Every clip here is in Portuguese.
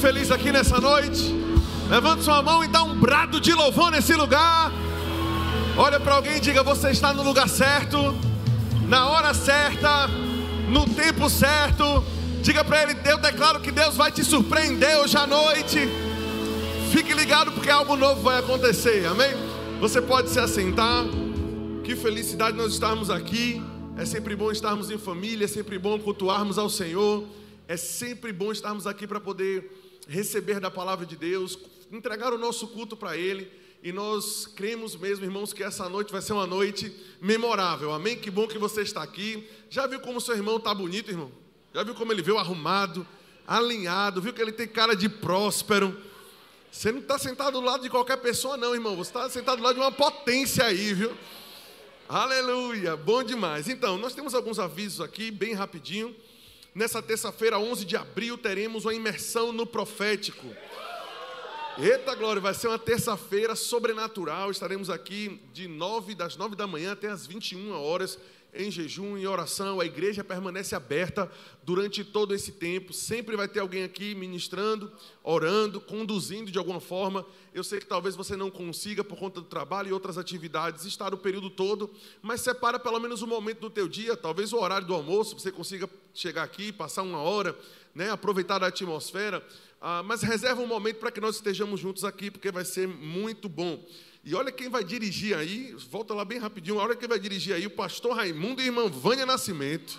Feliz aqui nessa noite? Levante sua mão e dá um brado de louvor nesse lugar. Olha para alguém e diga: Você está no lugar certo, na hora certa, no tempo certo. Diga para ele: Eu declaro que Deus vai te surpreender hoje à noite. Fique ligado porque algo novo vai acontecer. Amém? Você pode se assentar. Que felicidade nós estarmos aqui. É sempre bom estarmos em família, é sempre bom cultuarmos ao Senhor. É sempre bom estarmos aqui para poder receber da palavra de Deus, entregar o nosso culto para Ele. E nós cremos mesmo, irmãos, que essa noite vai ser uma noite memorável. Amém? Que bom que você está aqui. Já viu como seu irmão está bonito, irmão? Já viu como ele veio arrumado, alinhado? Viu que ele tem cara de próspero? Você não está sentado do lado de qualquer pessoa, não, irmão. Você está sentado do lado de uma potência aí, viu? Aleluia, bom demais. Então, nós temos alguns avisos aqui, bem rapidinho. Nessa terça-feira, 11 de abril, teremos uma imersão no profético. Eita glória, vai ser uma terça-feira sobrenatural. Estaremos aqui de 9 das 9 da manhã até as 21 horas em jejum e oração. A igreja permanece aberta durante todo esse tempo. Sempre vai ter alguém aqui ministrando, orando, conduzindo de alguma forma. Eu sei que talvez você não consiga por conta do trabalho e outras atividades estar o período todo, mas separa pelo menos um momento do teu dia, talvez o horário do almoço, você consiga chegar aqui, passar uma hora, né, aproveitar a atmosfera. Ah, mas reserva um momento para que nós estejamos juntos aqui, porque vai ser muito bom. E olha quem vai dirigir aí, volta lá bem rapidinho, olha quem vai dirigir aí, o pastor Raimundo e a irmã Vânia Nascimento.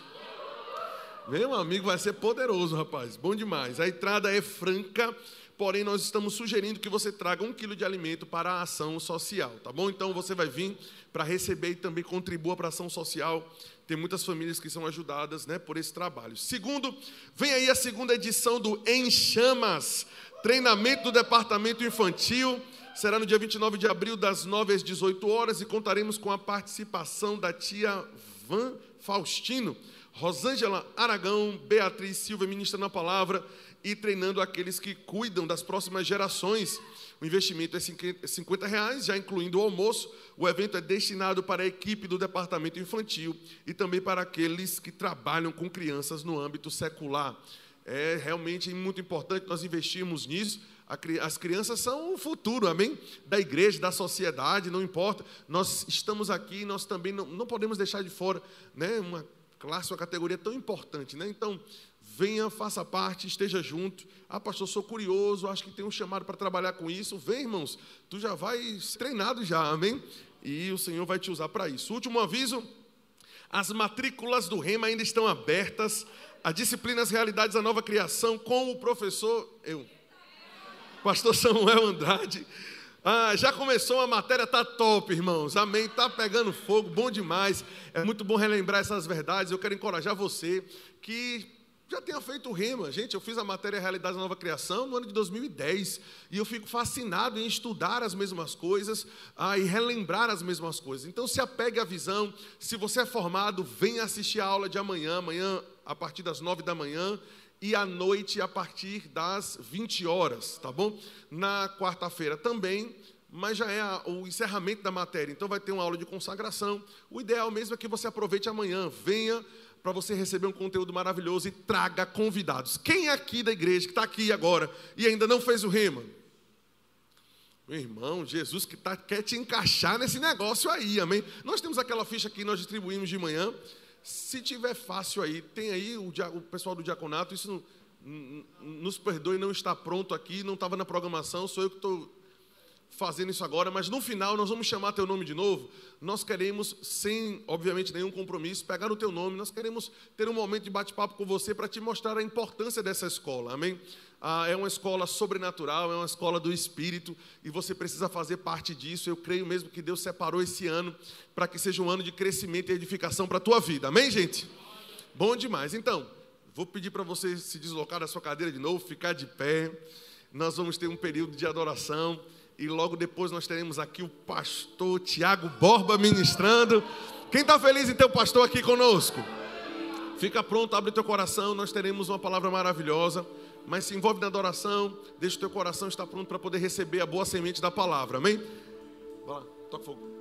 Meu amigo, vai ser poderoso, rapaz, bom demais. A entrada é franca, porém nós estamos sugerindo que você traga um quilo de alimento para a ação social, tá bom? Então você vai vir para receber e também contribua para a ação social. Tem muitas famílias que são ajudadas né, por esse trabalho. Segundo, vem aí a segunda edição do Em Chamas, treinamento do departamento infantil será no dia 29 de abril, das 9 às 18 horas, e contaremos com a participação da tia Van Faustino, Rosângela Aragão, Beatriz Silva ministrando a palavra e treinando aqueles que cuidam das próximas gerações. O investimento é 50 reais, já incluindo o almoço. O evento é destinado para a equipe do departamento infantil e também para aqueles que trabalham com crianças no âmbito secular. É realmente muito importante nós investirmos nisso as crianças são o futuro, amém? Da igreja, da sociedade, não importa. Nós estamos aqui, nós também não, não podemos deixar de fora né, uma classe, uma categoria tão importante. Né? Então, venha, faça parte, esteja junto. Ah, pastor, sou curioso, acho que tem um chamado para trabalhar com isso. Vem, irmãos, tu já vai treinado já, amém? E o Senhor vai te usar para isso. Último aviso: as matrículas do Rema ainda estão abertas. A disciplinas Realidades da Nova Criação com o professor. Eu. Pastor Samuel Andrade. Ah, já começou a matéria, tá top, irmãos. Amém. Tá pegando fogo, bom demais. É muito bom relembrar essas verdades. Eu quero encorajar você que já tenha feito o rema. Gente, eu fiz a matéria Realidade da Nova Criação no ano de 2010 e eu fico fascinado em estudar as mesmas coisas ah, e relembrar as mesmas coisas. Então, se apegue à visão. Se você é formado, venha assistir a aula de amanhã. Amanhã, a partir das nove da manhã e à noite a partir das 20 horas, tá bom? Na quarta-feira também, mas já é o encerramento da matéria, então vai ter uma aula de consagração. O ideal mesmo é que você aproveite amanhã, venha para você receber um conteúdo maravilhoso e traga convidados. Quem é aqui da igreja que está aqui agora e ainda não fez o rema? Meu irmão, Jesus que tá, quer te encaixar nesse negócio aí, amém? Nós temos aquela ficha que nós distribuímos de manhã. Se tiver fácil aí, tem aí o, o pessoal do diaconato, isso nos perdoe não está pronto aqui, não estava na programação, sou eu que estou fazendo isso agora, mas no final nós vamos chamar teu nome de novo. Nós queremos, sem obviamente nenhum compromisso, pegar o teu nome, nós queremos ter um momento de bate-papo com você para te mostrar a importância dessa escola, amém? Ah, é uma escola sobrenatural, é uma escola do Espírito, e você precisa fazer parte disso. Eu creio mesmo que Deus separou esse ano para que seja um ano de crescimento e edificação para a tua vida. Amém, gente? Bom demais. Então, vou pedir para você se deslocar da sua cadeira de novo, ficar de pé. Nós vamos ter um período de adoração. E logo depois nós teremos aqui o pastor Tiago Borba ministrando. Quem está feliz em ter o pastor aqui conosco? Fica pronto, abre teu coração, nós teremos uma palavra maravilhosa mas se envolve na adoração, deixa o teu coração estar pronto para poder receber a boa semente da palavra, amém? Vai lá, toca fogo.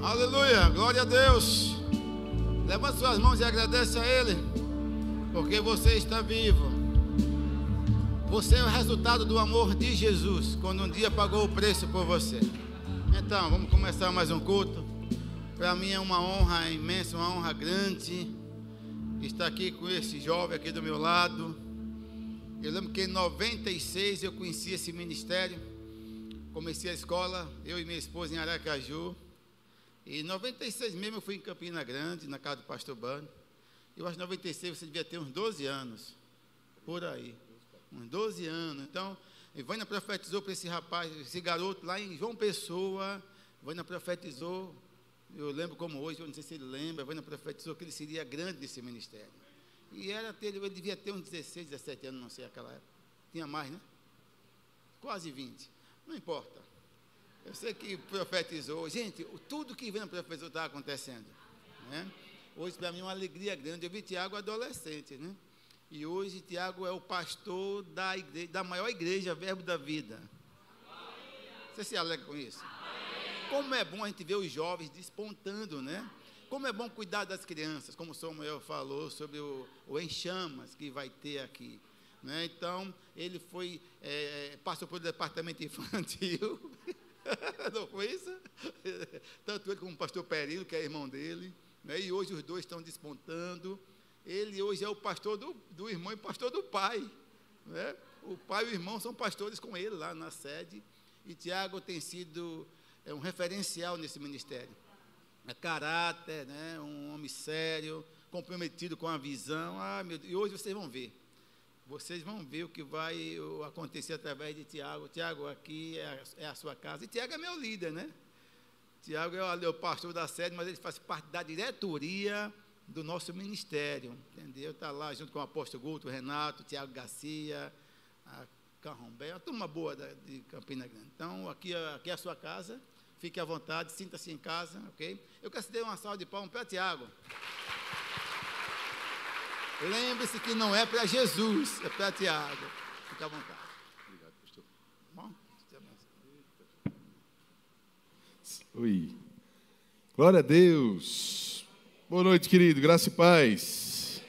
Glória a Deus. Levante suas mãos e agradece a Ele, porque você está vivo. Você é o resultado do amor de Jesus, quando um dia pagou o preço por você. Então, vamos começar mais um culto. Para mim é uma honra imensa, uma honra grande estar aqui com esse jovem aqui do meu lado. Eu lembro que em 96 eu conheci esse ministério. Comecei a escola, eu e minha esposa em Aracaju. E em 96 mesmo eu fui em Campina Grande, na casa do pastor Bano. Eu acho que em 96 você devia ter uns 12 anos. Por aí. Uns 12 anos. Então, Ivânia profetizou para esse rapaz, esse garoto lá em João Pessoa. Ivânia profetizou, eu lembro como hoje, eu não sei se ele lembra, Ivânia profetizou que ele seria grande nesse ministério. E era ter, ele devia ter uns 16, 17 anos, não sei aquela época. Tinha mais, né? Quase 20. Não importa. Eu sei que profetizou. Gente, tudo que vem no profetizou está acontecendo. Né? Hoje, para mim, é uma alegria grande. Eu vi Tiago adolescente, né? E hoje, Tiago é o pastor da, igreja, da maior igreja, Verbo da Vida. Você se alegra com isso? Como é bom a gente ver os jovens despontando, né? Como é bom cuidar das crianças, como o Samuel falou sobre o, o Enchamas que vai ter aqui. Né? Então, ele foi, é, passou pelo departamento infantil. não foi isso? Tanto ele como o pastor Perilo, que é irmão dele. Né? E hoje os dois estão despontando. Ele hoje é o pastor do, do irmão e pastor do pai. Né? O pai e o irmão são pastores com ele lá na sede. E Tiago tem sido é, um referencial nesse ministério. É caráter, né? um homem sério, comprometido com a visão. Ah, meu Deus. E hoje vocês vão ver vocês vão ver o que vai acontecer através de Tiago. Tiago, aqui é a, é a, sua casa. E Tiago é meu líder, né? Tiago é o pastor da sede, mas ele faz parte da diretoria do nosso ministério, entendeu? Está lá junto com o apóstolo Guto, Renato, Tiago Garcia, a Carrombé, uma turma boa da, de Campina Grande. Então, aqui, aqui é a sua casa. fique à vontade, sinta-se em casa, ok? Eu quero dar uma salva de palmas para Tiago. Lembre-se que não é para Jesus, é para Tiago. Fique à vontade. Obrigado, pastor. Bom, Oi. Glória a Deus. Boa noite, querido. Graça e paz.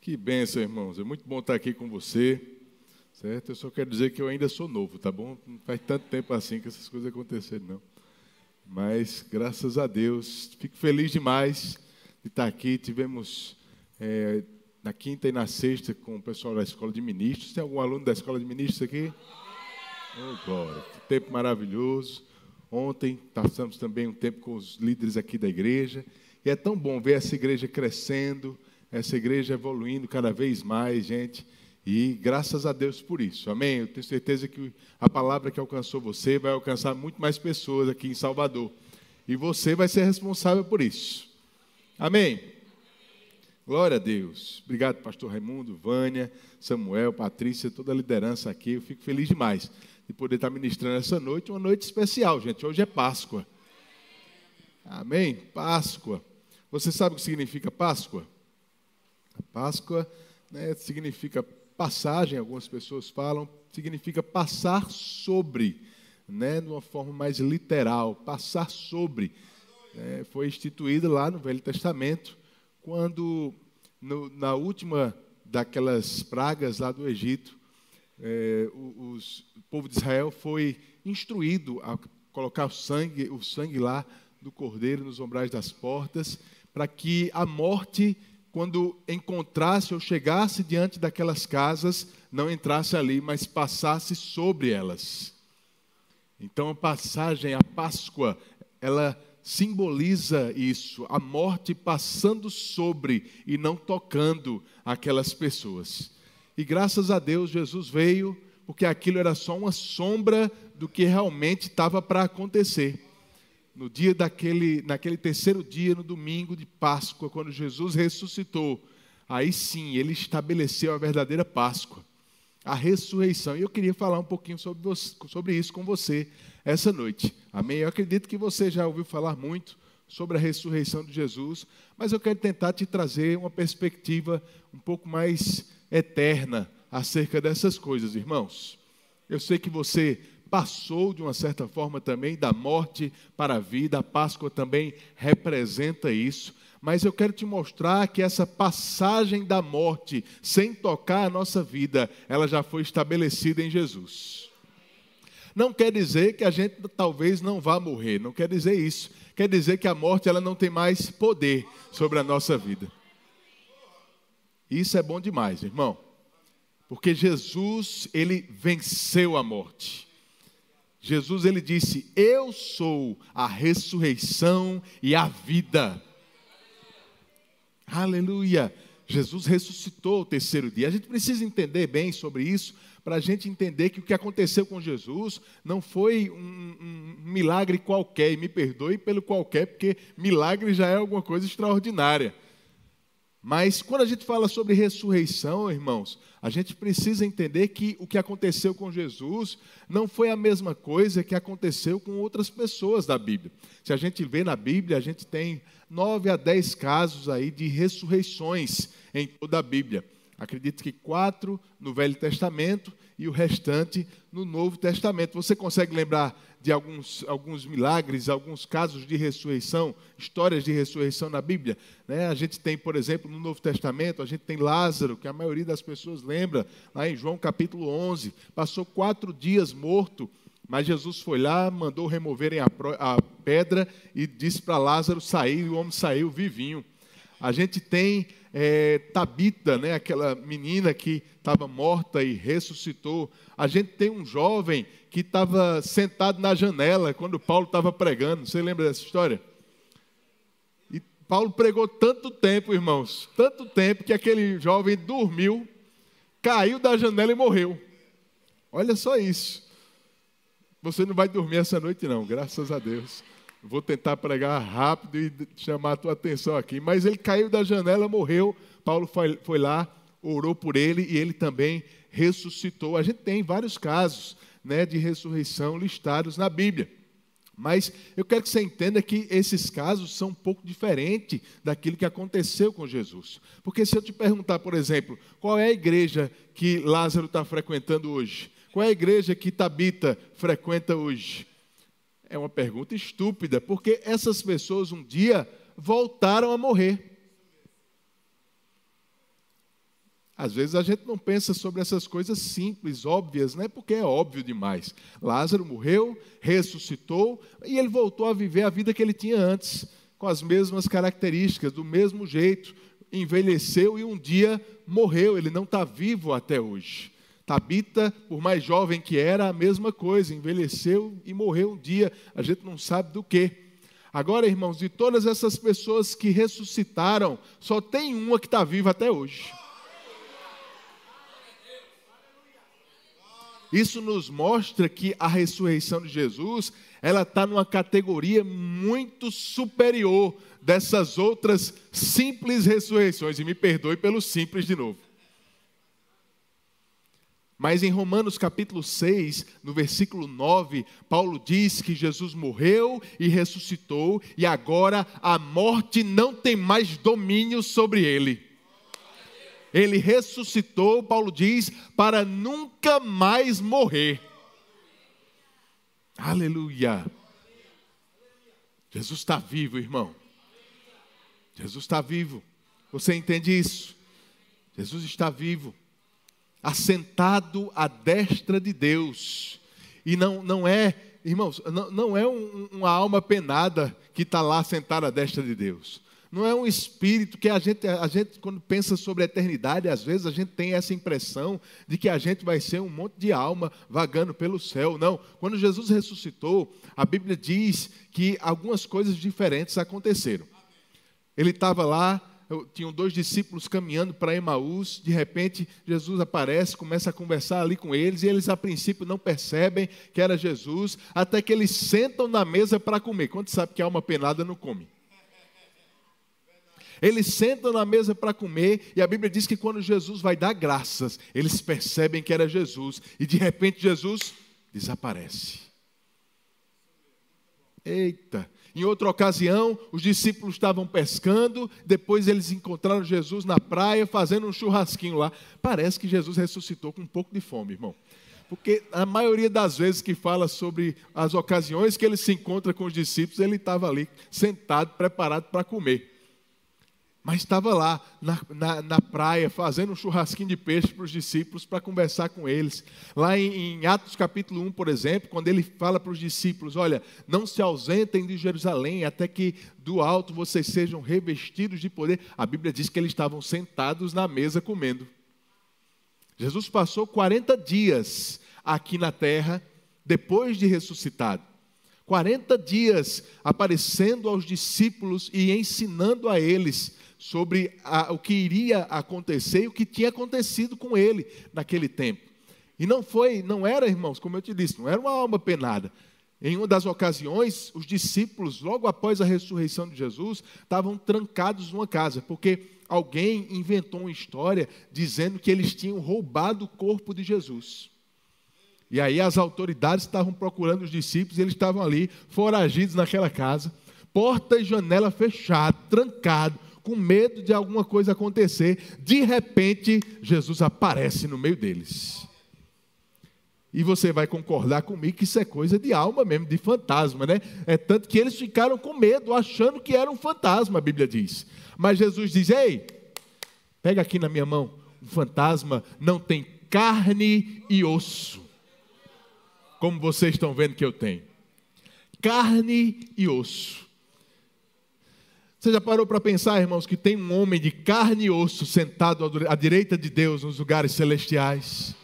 Que bênção, irmãos. É muito bom estar aqui com você. Certo? Eu só quero dizer que eu ainda sou novo, tá bom? Não faz tanto tempo assim que essas coisas aconteceram, não. Mas, graças a Deus, fico feliz demais de estar aqui. Tivemos é, na quinta e na sexta com o pessoal da Escola de Ministros. Tem algum aluno da Escola de Ministros aqui? Oh, glória. Que tempo maravilhoso. Ontem passamos também um tempo com os líderes aqui da igreja. E é tão bom ver essa igreja crescendo, essa igreja evoluindo cada vez mais, gente. E graças a Deus por isso. Amém? Eu tenho certeza que a palavra que alcançou você vai alcançar muito mais pessoas aqui em Salvador. E você vai ser responsável por isso. Amém? Glória a Deus. Obrigado, pastor Raimundo, Vânia, Samuel, Patrícia, toda a liderança aqui. Eu fico feliz demais de poder estar ministrando essa noite, uma noite especial, gente. Hoje é Páscoa. Amém? Páscoa. Você sabe o que significa Páscoa? A Páscoa né, significa passagem, algumas pessoas falam, significa passar sobre, né, de uma forma mais literal, passar sobre. É, foi instituída lá no Velho Testamento quando no, na última daquelas pragas lá do Egito, é, os, o povo de Israel foi instruído a colocar o sangue, o sangue lá do cordeiro nos umbrais das portas, para que a morte, quando encontrasse ou chegasse diante daquelas casas, não entrasse ali, mas passasse sobre elas. Então a passagem, a Páscoa, ela simboliza isso, a morte passando sobre e não tocando aquelas pessoas. E graças a Deus Jesus veio, porque aquilo era só uma sombra do que realmente estava para acontecer. No dia daquele, naquele terceiro dia, no domingo de Páscoa, quando Jesus ressuscitou, aí sim ele estabeleceu a verdadeira Páscoa, a ressurreição. E eu queria falar um pouquinho sobre, você, sobre isso com você essa noite. Amém? Eu acredito que você já ouviu falar muito sobre a ressurreição de Jesus, mas eu quero tentar te trazer uma perspectiva um pouco mais eterna acerca dessas coisas, irmãos. Eu sei que você passou de uma certa forma também da morte para a vida, a Páscoa também representa isso, mas eu quero te mostrar que essa passagem da morte sem tocar a nossa vida, ela já foi estabelecida em Jesus. Não quer dizer que a gente talvez não vá morrer, não quer dizer isso. Quer dizer que a morte ela não tem mais poder sobre a nossa vida. Isso é bom demais, irmão. Porque Jesus, ele venceu a morte. Jesus ele disse: "Eu sou a ressurreição e a vida". Aleluia! Jesus ressuscitou o terceiro dia. A gente precisa entender bem sobre isso, para a gente entender que o que aconteceu com Jesus não foi um, um, milagre qualquer, e me perdoe pelo qualquer, porque milagre já é alguma coisa extraordinária. Mas quando a gente fala sobre ressurreição, irmãos, a gente precisa entender que o que aconteceu com Jesus não foi a mesma coisa que aconteceu com outras pessoas da Bíblia. Se a gente vê na Bíblia, a gente tem nove a dez casos aí de ressurreições em toda a Bíblia. Acredito que quatro no Velho Testamento e o restante no Novo Testamento. Você consegue lembrar de alguns, alguns milagres, alguns casos de ressurreição, histórias de ressurreição na Bíblia? Né? A gente tem, por exemplo, no Novo Testamento, a gente tem Lázaro, que a maioria das pessoas lembra, lá em João capítulo 11, passou quatro dias morto, mas Jesus foi lá, mandou removerem a, a pedra e disse para Lázaro sair, e o homem saiu vivinho. A gente tem é, Tabita, né, aquela menina que estava morta e ressuscitou. A gente tem um jovem que estava sentado na janela quando Paulo estava pregando. Você lembra dessa história? E Paulo pregou tanto tempo, irmãos, tanto tempo que aquele jovem dormiu, caiu da janela e morreu. Olha só isso. Você não vai dormir essa noite, não, graças a Deus. Vou tentar pregar rápido e chamar a tua atenção aqui. Mas ele caiu da janela, morreu. Paulo foi, lá, orou por ele e ele também ressuscitou. A gente tem vários casos né, de ressurreição listados na Bíblia. Mas eu quero que você entenda que esses casos são um pouco diferentes daquilo que aconteceu com Jesus. Porque se eu te perguntar, por exemplo, qual é a igreja que Lázaro está frequentando hoje? Qual é a igreja que Tabita frequenta hoje? É uma pergunta estúpida, porque essas pessoas um dia voltaram a morrer. Às vezes a gente não pensa sobre essas coisas simples, óbvias, né? porque é óbvio demais. Lázaro morreu, ressuscitou e ele voltou a viver a vida que ele tinha antes, com as mesmas características, do mesmo jeito. Envelheceu e um dia morreu, ele não está vivo até hoje. Tabita, por mais jovem que era, a mesma coisa, envelheceu e morreu um dia, a gente não sabe do que. Agora, irmãos, de todas essas pessoas que ressuscitaram, só tem uma que está viva até hoje. Isso nos mostra que a ressurreição de Jesus, ela está numa categoria muito superior dessas outras simples ressurreições. E me perdoe pelo simples de novo. Mas em Romanos capítulo 6, no versículo 9, Paulo diz que Jesus morreu e ressuscitou, e agora a morte não tem mais domínio sobre ele ele ressuscitou, Paulo diz, para nunca mais morrer. Aleluia. Jesus está vivo, irmão. Jesus está vivo. Você entende isso? Jesus está vivo, assentado à destra de Deus. E não, não é, irmãos, não, não é um, uma alma penada que está lá sentada à destra de Deus. Não é um espírito que a gente, a gente, quando pensa sobre a eternidade, às vezes a gente tem essa impressão de que a gente vai ser um monte de alma vagando pelo céu. Não. Quando Jesus ressuscitou, a Bíblia diz que algumas coisas diferentes aconteceram. Ele estava lá, tinham dois discípulos caminhando para Emaús, de repente Jesus aparece, começa a conversar ali com eles, e eles a princípio não percebem que era Jesus, até que eles sentam na mesa para comer. Quando sabe que a alma penada não come? Eles sentam na mesa para comer e a Bíblia diz que quando Jesus vai dar graças, eles percebem que era Jesus e de repente Jesus desaparece. Eita! Em outra ocasião, os discípulos estavam pescando, depois eles encontraram Jesus na praia fazendo um churrasquinho lá. Parece que Jesus ressuscitou com um pouco de fome, irmão. Porque a maioria das vezes que fala sobre as ocasiões que ele se encontra com os discípulos, ele estava ali sentado, preparado para comer. Mas estava lá na, na, na, praia fazendo um churrasquinho de peixe para os discípulos para conversar com eles. Lá em, em, Atos capítulo 1, por exemplo, quando ele fala para os discípulos: Olha, não se ausentem de Jerusalém até que do alto vocês sejam revestidos de poder. A Bíblia diz que eles estavam sentados na mesa comendo. Jesus passou 40 dias aqui na terra depois de ressuscitado. 40 dias aparecendo aos discípulos e ensinando a eles sobre a, o que iria acontecer e o que tinha acontecido com ele naquele tempo. E não foi, não era, irmãos, como eu te disse, não era uma alma penada. Em uma das ocasiões, os discípulos, logo após a ressurreição de Jesus, estavam trancados numa casa, porque alguém inventou uma história dizendo que eles tinham roubado o corpo de Jesus. E aí as autoridades estavam procurando os discípulos e eles estavam ali, foragidos naquela casa, porta e janela fechada, trancado, com medo de alguma coisa acontecer, de repente Jesus aparece no meio deles. E você vai concordar comigo que isso é coisa de alma mesmo, de fantasma, né? É tanto que eles ficaram com medo, achando que era um fantasma, a Bíblia diz. Mas Jesus diz: Ei, pega aqui na minha mão, um fantasma não tem carne e osso, como vocês estão vendo que eu tenho. Carne e osso. Você já parou para pensar, irmãos, que tem um homem de carne e osso sentado à direita de Deus nos lugares celestiais?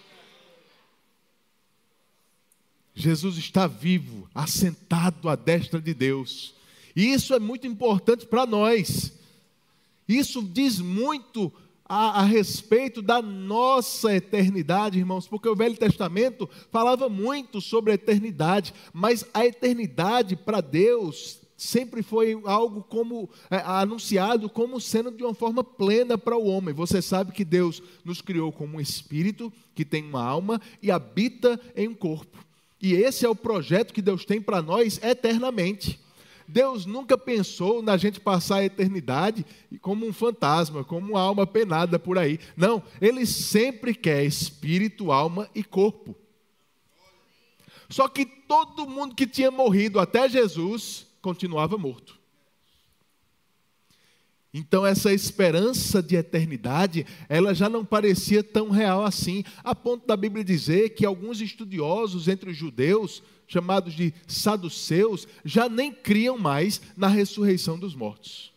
Jesus está vivo, assentado à destra de Deus. E isso é muito importante para nós. Isso diz muito a, a, respeito da nossa eternidade, irmãos, porque o Velho Testamento falava muito sobre a eternidade, mas a eternidade para Deus sempre foi algo como é, anunciado como sendo de uma forma plena para o homem. Você sabe que Deus nos criou como um espírito que tem uma alma e habita em um corpo. E esse é o projeto que Deus tem para nós eternamente. Deus nunca pensou na gente passar a eternidade como um fantasma, como uma alma penada por aí. Não, Ele sempre quer espírito, alma e corpo. Só que todo mundo que tinha morrido até Jesus continuava morto. Então essa esperança de eternidade, ela já não parecia tão real assim, a ponto da Bíblia dizer que alguns estudiosos entre os judeus, chamados de saduceus, já nem criam mais na ressurreição dos mortos.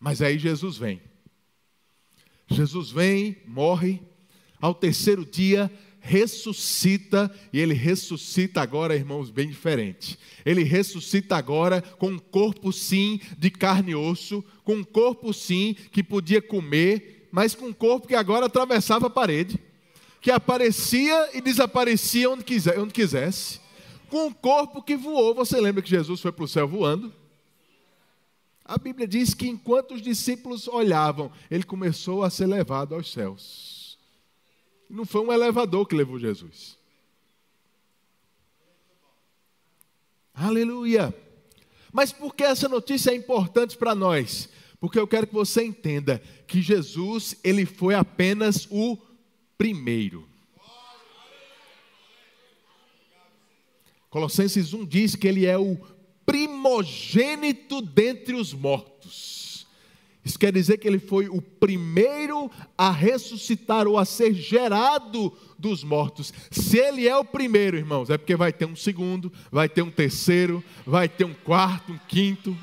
Mas aí Jesus vem. Jesus vem, morre, ao terceiro dia ressuscita, e ele ressuscita agora, irmãos, bem diferente. Ele ressuscita agora com um corpo, sim, de carne e osso, com um corpo, sim, que podia comer, mas com um corpo que agora atravessava a parede, que aparecia e desaparecia onde, quiser, onde quisesse, com um corpo que voou. Você lembra que Jesus foi para o céu voando? A Bíblia diz que enquanto os discípulos olhavam, ele começou a ser levado aos céus. Não foi um elevador que levou Jesus. Aleluia. Mas por que essa notícia é importante para nós? Porque eu quero que você entenda que Jesus, ele foi apenas o primeiro. Colossenses 1 diz que ele é o primogênito dentre os mortos. Isso quer dizer que ele foi o primeiro a ressuscitar ou a ser gerado dos mortos. Se ele é o primeiro, irmãos, é porque vai ter um segundo, vai ter um terceiro, vai ter um quarto, um quinto.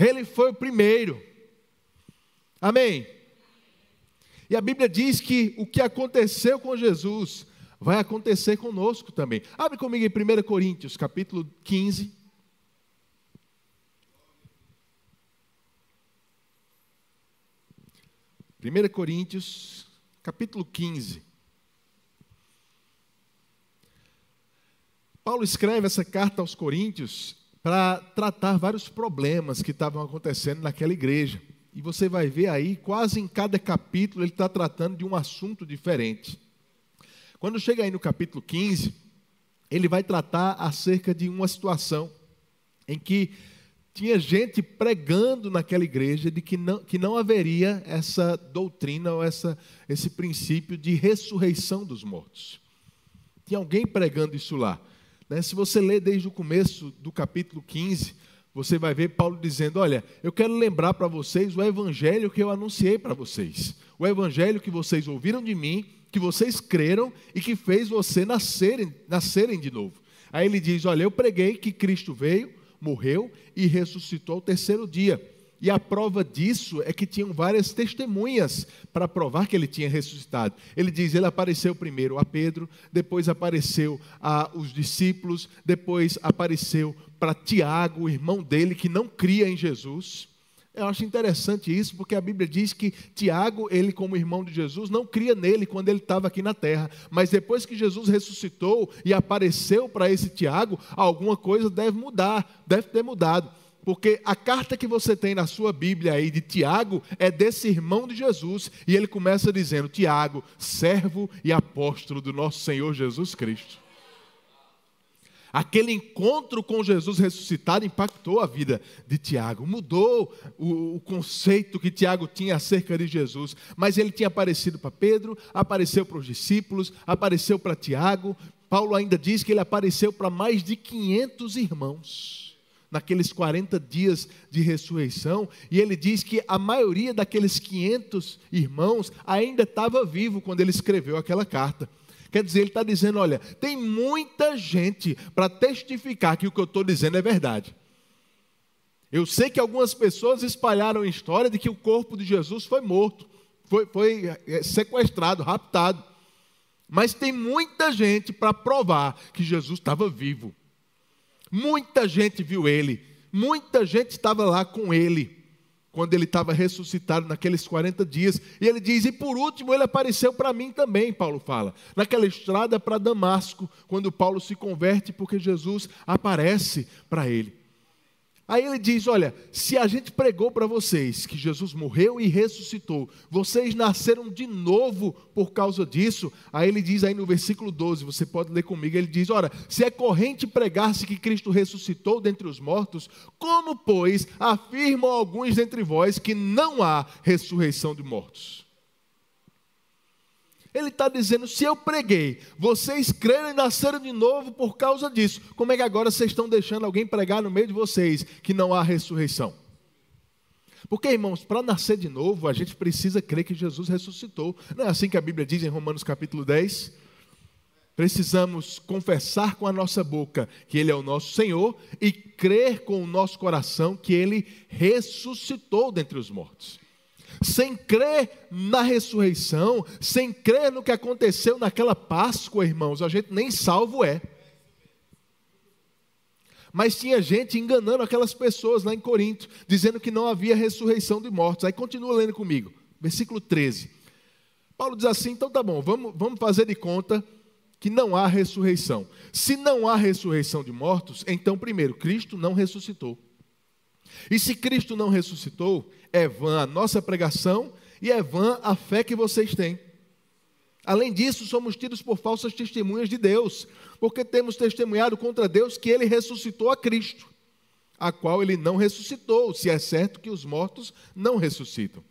Ele foi o primeiro. Amém. E a Bíblia diz que o que aconteceu com Jesus vai acontecer conosco também. Abre comigo em 1 Coríntios, capítulo 15. 1 Coríntios, capítulo 15. Paulo escreve essa carta aos Coríntios para tratar vários problemas que estavam acontecendo naquela igreja. E você vai ver aí, quase em cada capítulo, ele está tratando de um assunto diferente. Quando chega aí no capítulo 15, ele vai tratar acerca de uma situação em que tinha gente pregando naquela igreja de que não, que não haveria essa doutrina ou essa, esse princípio de ressurreição dos mortos. Tinha alguém pregando isso lá. Né? Se você ler desde o começo do capítulo 15, você vai ver Paulo dizendo: Olha, eu quero lembrar para vocês o evangelho que eu anunciei para vocês. O evangelho que vocês ouviram de mim, que vocês creram e que fez você nascerem, nascerem de novo. Aí ele diz: Olha, eu preguei que Cristo veio morreu e ressuscitou ao terceiro dia. E a prova disso é que tinham várias testemunhas para provar que ele tinha ressuscitado. Ele diz: ele apareceu primeiro a Pedro, depois apareceu aos discípulos, depois apareceu para Tiago, o irmão dele, que não cria em Jesus. Eu acho interessante isso, porque a Bíblia diz que Tiago, ele como irmão de Jesus, não cria nele quando ele estava aqui na terra, mas depois que Jesus ressuscitou e apareceu para esse Tiago, alguma coisa deve mudar, deve ter mudado. Porque a carta que você tem na sua Bíblia aí de Tiago é desse irmão de Jesus, e ele começa dizendo: Tiago, servo e apóstolo do nosso Senhor Jesus Cristo. Aquele encontro com Jesus ressuscitado impactou a vida de Tiago, mudou o, o, conceito que Tiago tinha acerca de Jesus. Mas ele tinha aparecido para Pedro, apareceu para os discípulos, apareceu para Tiago. Paulo ainda diz que ele apareceu para mais de 500 irmãos naqueles 40 dias de ressurreição, e ele diz que a maioria daqueles 500 irmãos ainda estava vivo quando ele escreveu aquela carta. Quer dizer, ele está dizendo: olha, tem muita gente para testificar que o que eu estou dizendo é verdade. Eu sei que algumas pessoas espalharam a história de que o corpo de Jesus foi morto, foi, foi é, sequestrado, raptado. Mas tem muita gente para provar que Jesus estava vivo. Muita gente viu ele, muita gente estava lá com ele quando ele estava ressuscitado naqueles 40 dias. E ele diz: E por último, ele apareceu para mim também, Paulo fala, naquela estrada para Damasco, quando Paulo se converte, porque Jesus aparece para ele. Aí ele diz: Olha, se a gente pregou para vocês que Jesus morreu e ressuscitou, vocês nasceram de novo por causa disso. Aí ele diz aí no versículo 12, você pode ler comigo: Ele diz: Ora, se é corrente pregar-se que Cristo ressuscitou dentre os mortos, como, pois, afirmam alguns dentre vós que não há ressurreição de mortos? Ele está dizendo: se eu preguei, vocês creram e nasceram de novo por causa disso, como é que agora vocês estão deixando alguém pregar no meio de vocês que não há ressurreição? Porque, irmãos, para nascer de novo, a gente precisa crer que Jesus ressuscitou. Não é assim que a Bíblia diz em Romanos capítulo 10? Precisamos confessar com a nossa boca que Ele é o nosso Senhor e crer com o nosso coração que Ele ressuscitou dentre os mortos sem crer na ressurreição, sem crer no que aconteceu naquela Páscoa, irmãos, a gente nem salvo é. Mas tinha gente enganando aquelas pessoas lá em Corinto, dizendo que não havia ressurreição de mortos. Aí continua lendo comigo, versículo 13. Paulo diz assim: então tá bom, vamos, vamos fazer de conta que não há ressurreição. Se não há ressurreição de mortos, então, primeiro, Cristo não ressuscitou. E se Cristo não ressuscitou, é vã a nossa pregação e é vã a fé que vocês têm. Além disso, somos tidos por falsas testemunhas de Deus, porque temos testemunhado contra Deus que ele ressuscitou a Cristo, a qual ele não ressuscitou, se é certo que os mortos não ressuscitam.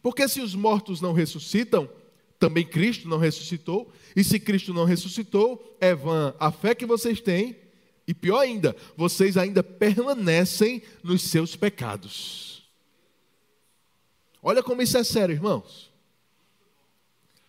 Porque se os mortos não ressuscitam, também Cristo não ressuscitou, e se Cristo não ressuscitou, é vã a fé que vocês têm e pior ainda, vocês ainda permanecem nos seus pecados. Olha como isso é sério, irmãos.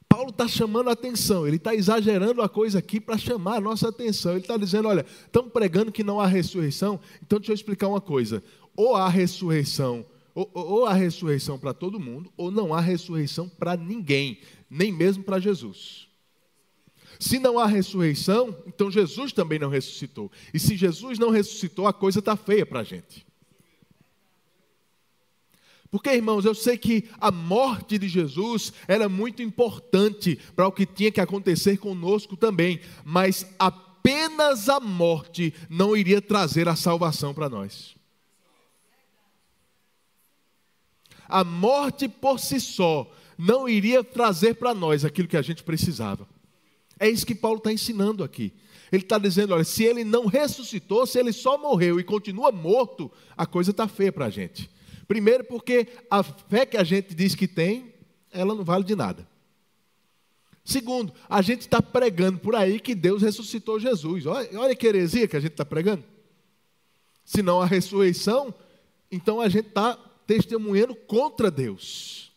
Paulo está chamando a atenção, ele está exagerando a coisa aqui para chamar a nossa atenção. Ele está dizendo: olha, estão pregando que não há ressurreição, então deixa eu explicar uma coisa: ou há ressurreição, ou, ou há ressurreição para todo mundo, ou não há ressurreição para ninguém, nem mesmo para Jesus. Se não há ressurreição, então Jesus também não ressuscitou. E se Jesus não ressuscitou, a coisa está feia para a gente. Porque, irmãos, eu sei que a morte de Jesus era muito importante para o que tinha que acontecer conosco também, mas apenas a morte não iria trazer a salvação para nós. A morte por si só não iria trazer para nós aquilo que a gente precisava. É isso que Paulo está ensinando aqui. Ele está dizendo: olha, se ele não ressuscitou, se ele só morreu e continua morto, a coisa está feia para a gente. Primeiro, porque a fé que a gente diz que tem, ela não vale de nada. Segundo, a gente está pregando por aí que Deus ressuscitou Jesus. Olha, olha que heresia que a gente está pregando. Se não a ressurreição, então a gente está testemunhando contra Deus.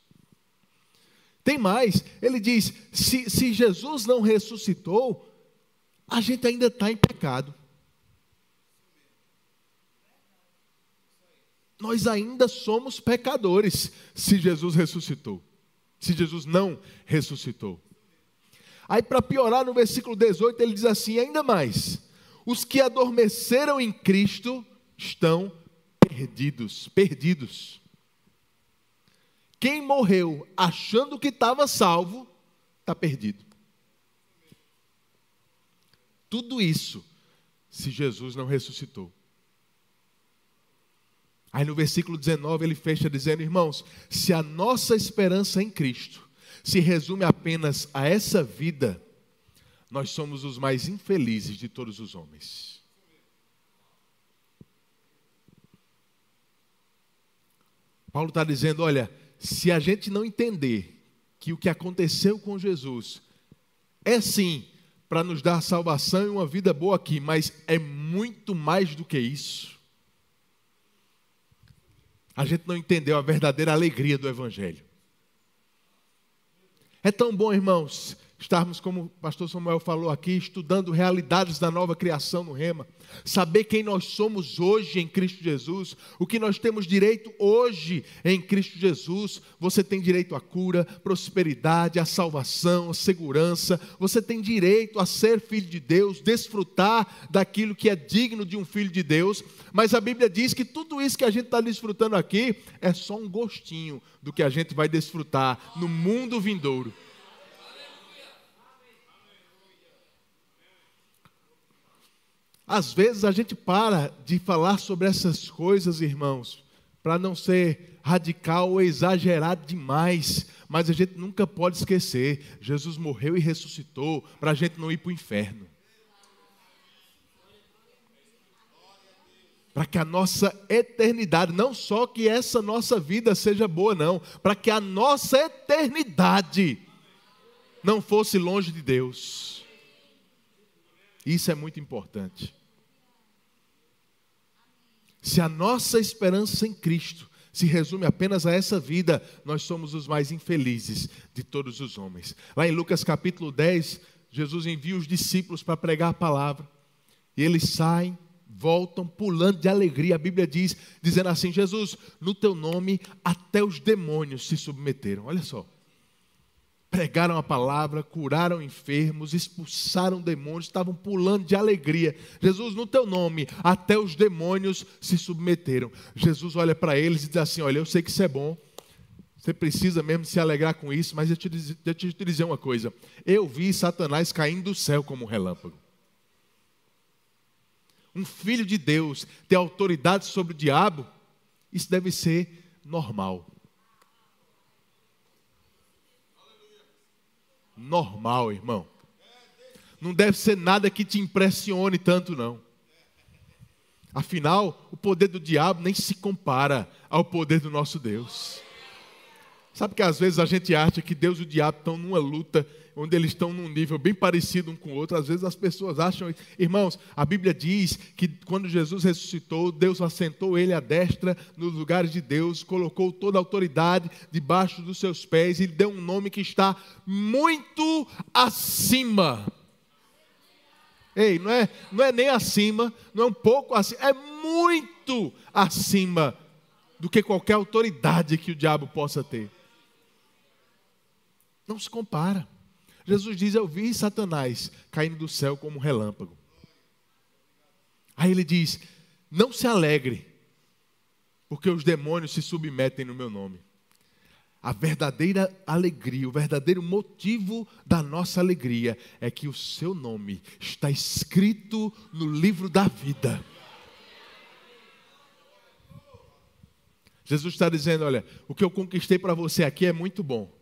Tem mais, ele diz: se, se Jesus não ressuscitou, a gente ainda está em pecado. Nós ainda somos pecadores se Jesus ressuscitou. Se Jesus não ressuscitou. Aí, para piorar, no versículo 18, ele diz assim: ainda mais, os que adormeceram em Cristo estão perdidos, perdidos. Quem morreu achando que estava salvo, está perdido. Tudo isso se Jesus não ressuscitou. Aí no versículo 19 ele fecha dizendo: Irmãos, se a nossa esperança em Cristo se resume apenas a essa vida, nós somos os mais infelizes de todos os homens. Paulo está dizendo: olha, se a gente não entender que o que aconteceu com Jesus é sim para nos dar salvação e uma vida boa aqui, mas é muito mais do que isso. A gente não entendeu a verdadeira alegria do Evangelho. É tão bom, irmãos, estarmos, como o pastor Samuel falou aqui, estudando realidades da nova criação no Rema, saber quem nós somos hoje em Cristo Jesus, o que nós temos direito hoje em Cristo Jesus. Você tem direito à cura, prosperidade, à salvação, à segurança. Você tem direito a ser filho de Deus, desfrutar daquilo que é digno de um filho de Deus. Mas a Bíblia diz que tudo isso que a gente está desfrutando aqui é só um gostinho do que a gente vai desfrutar no mundo vindouro. Às vezes a gente para de falar sobre essas coisas, irmãos, para não ser radical ou exagerado demais, mas a gente nunca pode esquecer: Jesus morreu e ressuscitou para a gente não ir para o inferno. Para que a nossa eternidade, não só que essa nossa vida seja boa, não, para que a nossa eternidade não fosse longe de Deus. Isso é muito importante. Se a nossa esperança em Cristo se resume apenas a essa vida, nós somos os mais infelizes de todos os homens. Lá em Lucas capítulo 10, Jesus envia os discípulos para pregar a palavra. E eles saem, voltam pulando de alegria. A Bíblia diz, dizendo assim: Jesus, no teu nome até os demônios se submeteram. Olha só pregaram a palavra, curaram enfermos, expulsaram demônios, estavam pulando de alegria. Jesus, no teu nome, até os demônios se submeteram. Jesus olha para eles e diz assim: Olha, eu sei que isso é bom, você precisa mesmo se alegrar com isso, mas eu te, eu te, dizer uma coisa: eu vi Satanás caindo do céu como um relâmpago. Um filho de Deus ter autoridade sobre o diabo, isso deve ser normal. Normal, irmão. Não deve ser nada que te impressione tanto, não. Afinal, o poder do diabo nem se compara ao poder do nosso Deus. Sabe que às vezes a gente acha que Deus e o diabo estão numa luta onde eles estão num nível bem parecido um com o outro. Às vezes as pessoas acham, irmãos, a Bíblia diz que quando Jesus ressuscitou, Deus assentou ele à destra nos lugares de Deus, colocou toda a autoridade debaixo dos seus pés e deu um nome que está muito acima. Ei, não é, não é nem acima, não é um pouco acima, é muito acima do que qualquer autoridade que o diabo possa ter. Não se compara. Jesus diz: Eu vi Satanás caindo do céu como um relâmpago. Aí ele diz: Não se alegre, porque os demônios se submetem no meu nome. A verdadeira alegria, o verdadeiro motivo da nossa alegria é que o seu nome está escrito no livro da vida. Jesus está dizendo: Olha, o que eu conquistei para você aqui é muito bom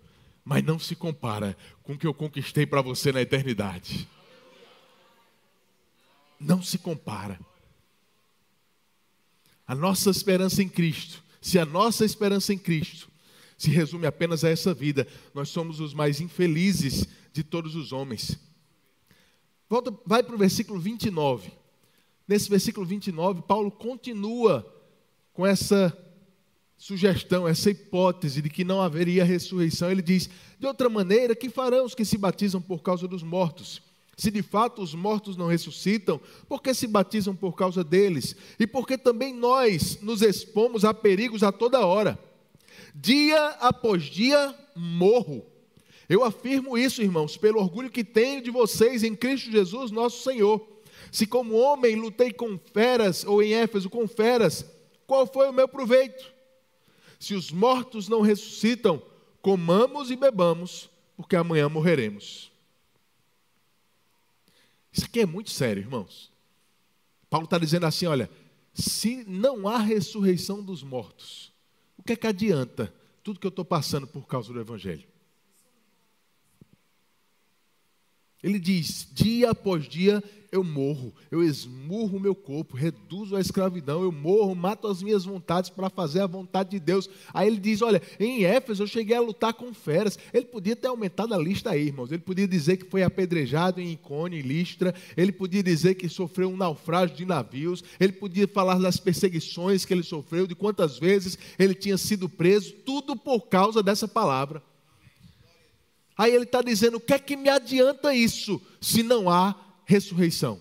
mas não se compara com o que eu conquistei para você na eternidade. Não se compara. A nossa esperança em Cristo, se a nossa esperança em Cristo se resume apenas a essa vida, nós somos os mais infelizes de todos os homens. Volta, vai para o versículo 29. Nesse versículo 29, Paulo continua com essa sugestão, essa hipótese de que não haveria ressurreição, ele diz: de outra maneira, que farão os que se batizam por causa dos mortos? Se de fato os mortos não ressuscitam, por que se batizam por causa deles? E porque também nós nos expomos a perigos a toda hora. Dia após dia morro. Eu afirmo isso, irmãos, pelo orgulho que tenho de vocês em Cristo Jesus, nosso Senhor. Se como homem lutei com feras, ou em Éfeso com feras, qual foi o meu proveito? Se os mortos não ressuscitam, comamos e bebamos, porque amanhã morreremos. Isso aqui é muito sério, irmãos. Paulo está dizendo assim: olha, se não há ressurreição dos mortos, o que é que adianta tudo que eu estou passando por causa do Evangelho? Ele diz: dia após dia eu morro, eu esmurro o meu corpo, reduzo a escravidão, eu morro, mato as minhas vontades para fazer a vontade de Deus. Aí ele diz: Olha, em Éfeso eu cheguei a lutar com feras. Ele podia ter aumentado a lista aí, irmãos. Ele podia dizer que foi apedrejado em Icone, em Listra. Ele podia dizer que sofreu um naufrágio de navios. Ele podia falar das perseguições que ele sofreu, de quantas vezes ele tinha sido preso, tudo por causa dessa palavra. Aí ele está dizendo: o que é que me adianta isso se não há ressurreição.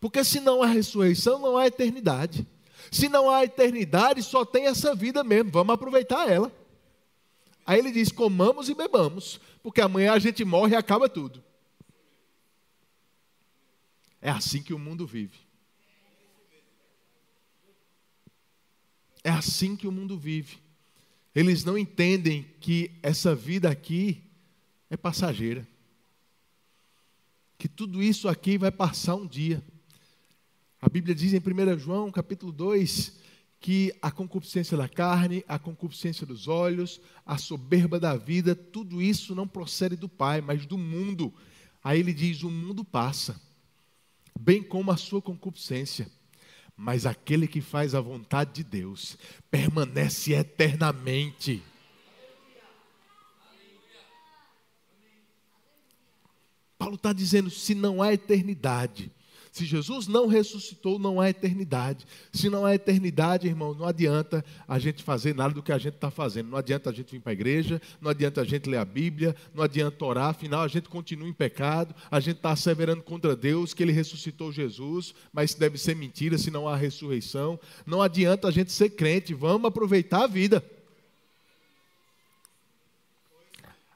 Porque se não há ressurreição, não há eternidade. Se não há eternidade, só tem essa vida mesmo. Vamos aproveitar ela. Aí ele diz: comamos e bebamos, porque amanhã a gente morre e acaba tudo. É assim que o mundo vive. É assim que o mundo vive. Eles não entendem que essa vida aqui é passageira que tudo isso aqui vai passar um dia. A Bíblia diz em 1 João, capítulo 2, que a concupiscência da carne, a concupiscência dos olhos, a soberba da vida, tudo isso não procede do Pai, mas do mundo. Aí ele diz: o mundo passa, bem como a sua concupiscência, mas aquele que faz a vontade de Deus permanece eternamente. Paulo está dizendo: se não há eternidade, se Jesus não ressuscitou, não há eternidade. Se não há eternidade, irmão, não adianta a gente fazer nada do que a gente está fazendo. Não adianta a gente vir para a igreja, não adianta a gente ler a Bíblia, não adianta orar, afinal a gente continua em pecado, a gente está asseverando contra Deus que Ele ressuscitou Jesus, mas deve ser mentira se não há ressurreição. Não adianta a gente ser crente, vamos aproveitar a vida.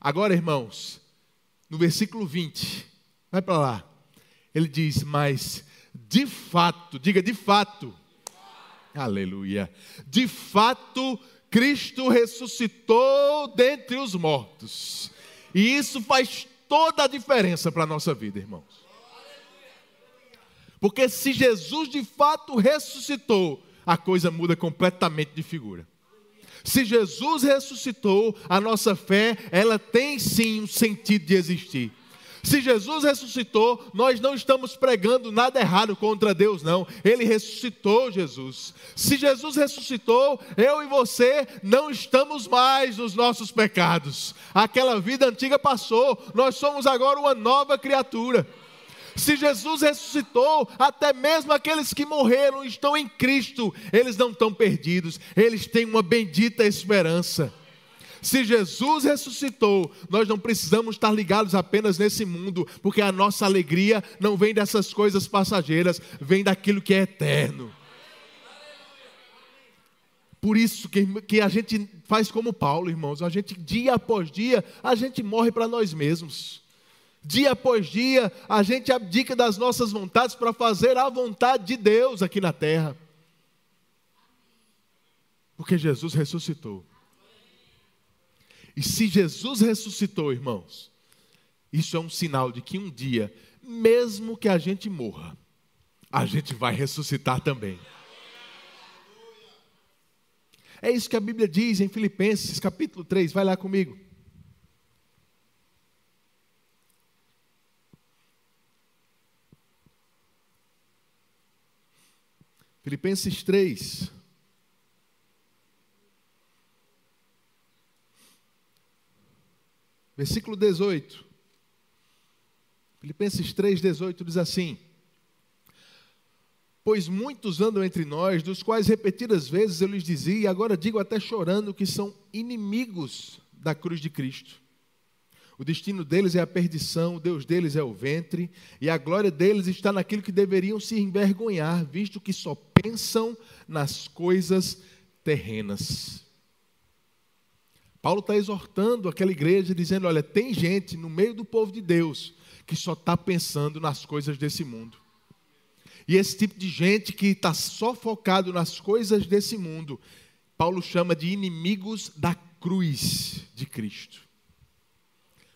Agora, irmãos, no versículo 20, vai para lá. Ele diz: Mas de fato, diga de fato, aleluia, de fato, Cristo ressuscitou dentre os mortos, e isso faz toda a diferença para a nossa vida, irmãos. Porque se Jesus de fato ressuscitou, a coisa muda completamente de figura. Se Jesus ressuscitou, a nossa fé, ela tem sim um sentido de existir. Se Jesus ressuscitou, nós não estamos pregando nada errado contra Deus, não. Ele ressuscitou Jesus. Se Jesus ressuscitou, eu e você não estamos mais nos nossos pecados. Aquela vida antiga passou, nós somos agora uma nova criatura. Se Jesus ressuscitou, até mesmo aqueles que morreram estão em Cristo, eles não estão perdidos, eles têm uma bendita esperança. Se Jesus ressuscitou, nós não precisamos estar ligados apenas nesse mundo, porque a nossa alegria não vem dessas coisas passageiras, vem daquilo que é eterno. Por isso que, que a gente faz como Paulo, irmãos, a gente dia após dia, a gente morre para nós mesmos. Dia após dia, a gente abdica das nossas vontades para fazer a vontade de Deus aqui na terra. Porque Jesus ressuscitou. E se Jesus ressuscitou, irmãos, isso é um sinal de que um dia, mesmo que a gente morra, a gente vai ressuscitar também. É isso que a Bíblia diz em Filipenses capítulo 3, vai lá comigo. Filipenses 3. Versículo 18. Filipenses 3, 18 diz assim: Pois muitos andam entre nós, dos quais repetidas vezes eu lhes dizia, e agora digo até chorando, que são inimigos da cruz de Cristo. O destino deles é a perdição, o Deus deles é o ventre, e a glória deles está naquilo que deveriam se envergonhar, visto que só pensam nas coisas terrenas. Paulo está exortando aquela igreja, dizendo: olha, tem gente no meio do povo de Deus que só está pensando nas coisas desse mundo. E esse tipo de gente que está só focado nas coisas desse mundo, Paulo chama de inimigos da cruz de Cristo.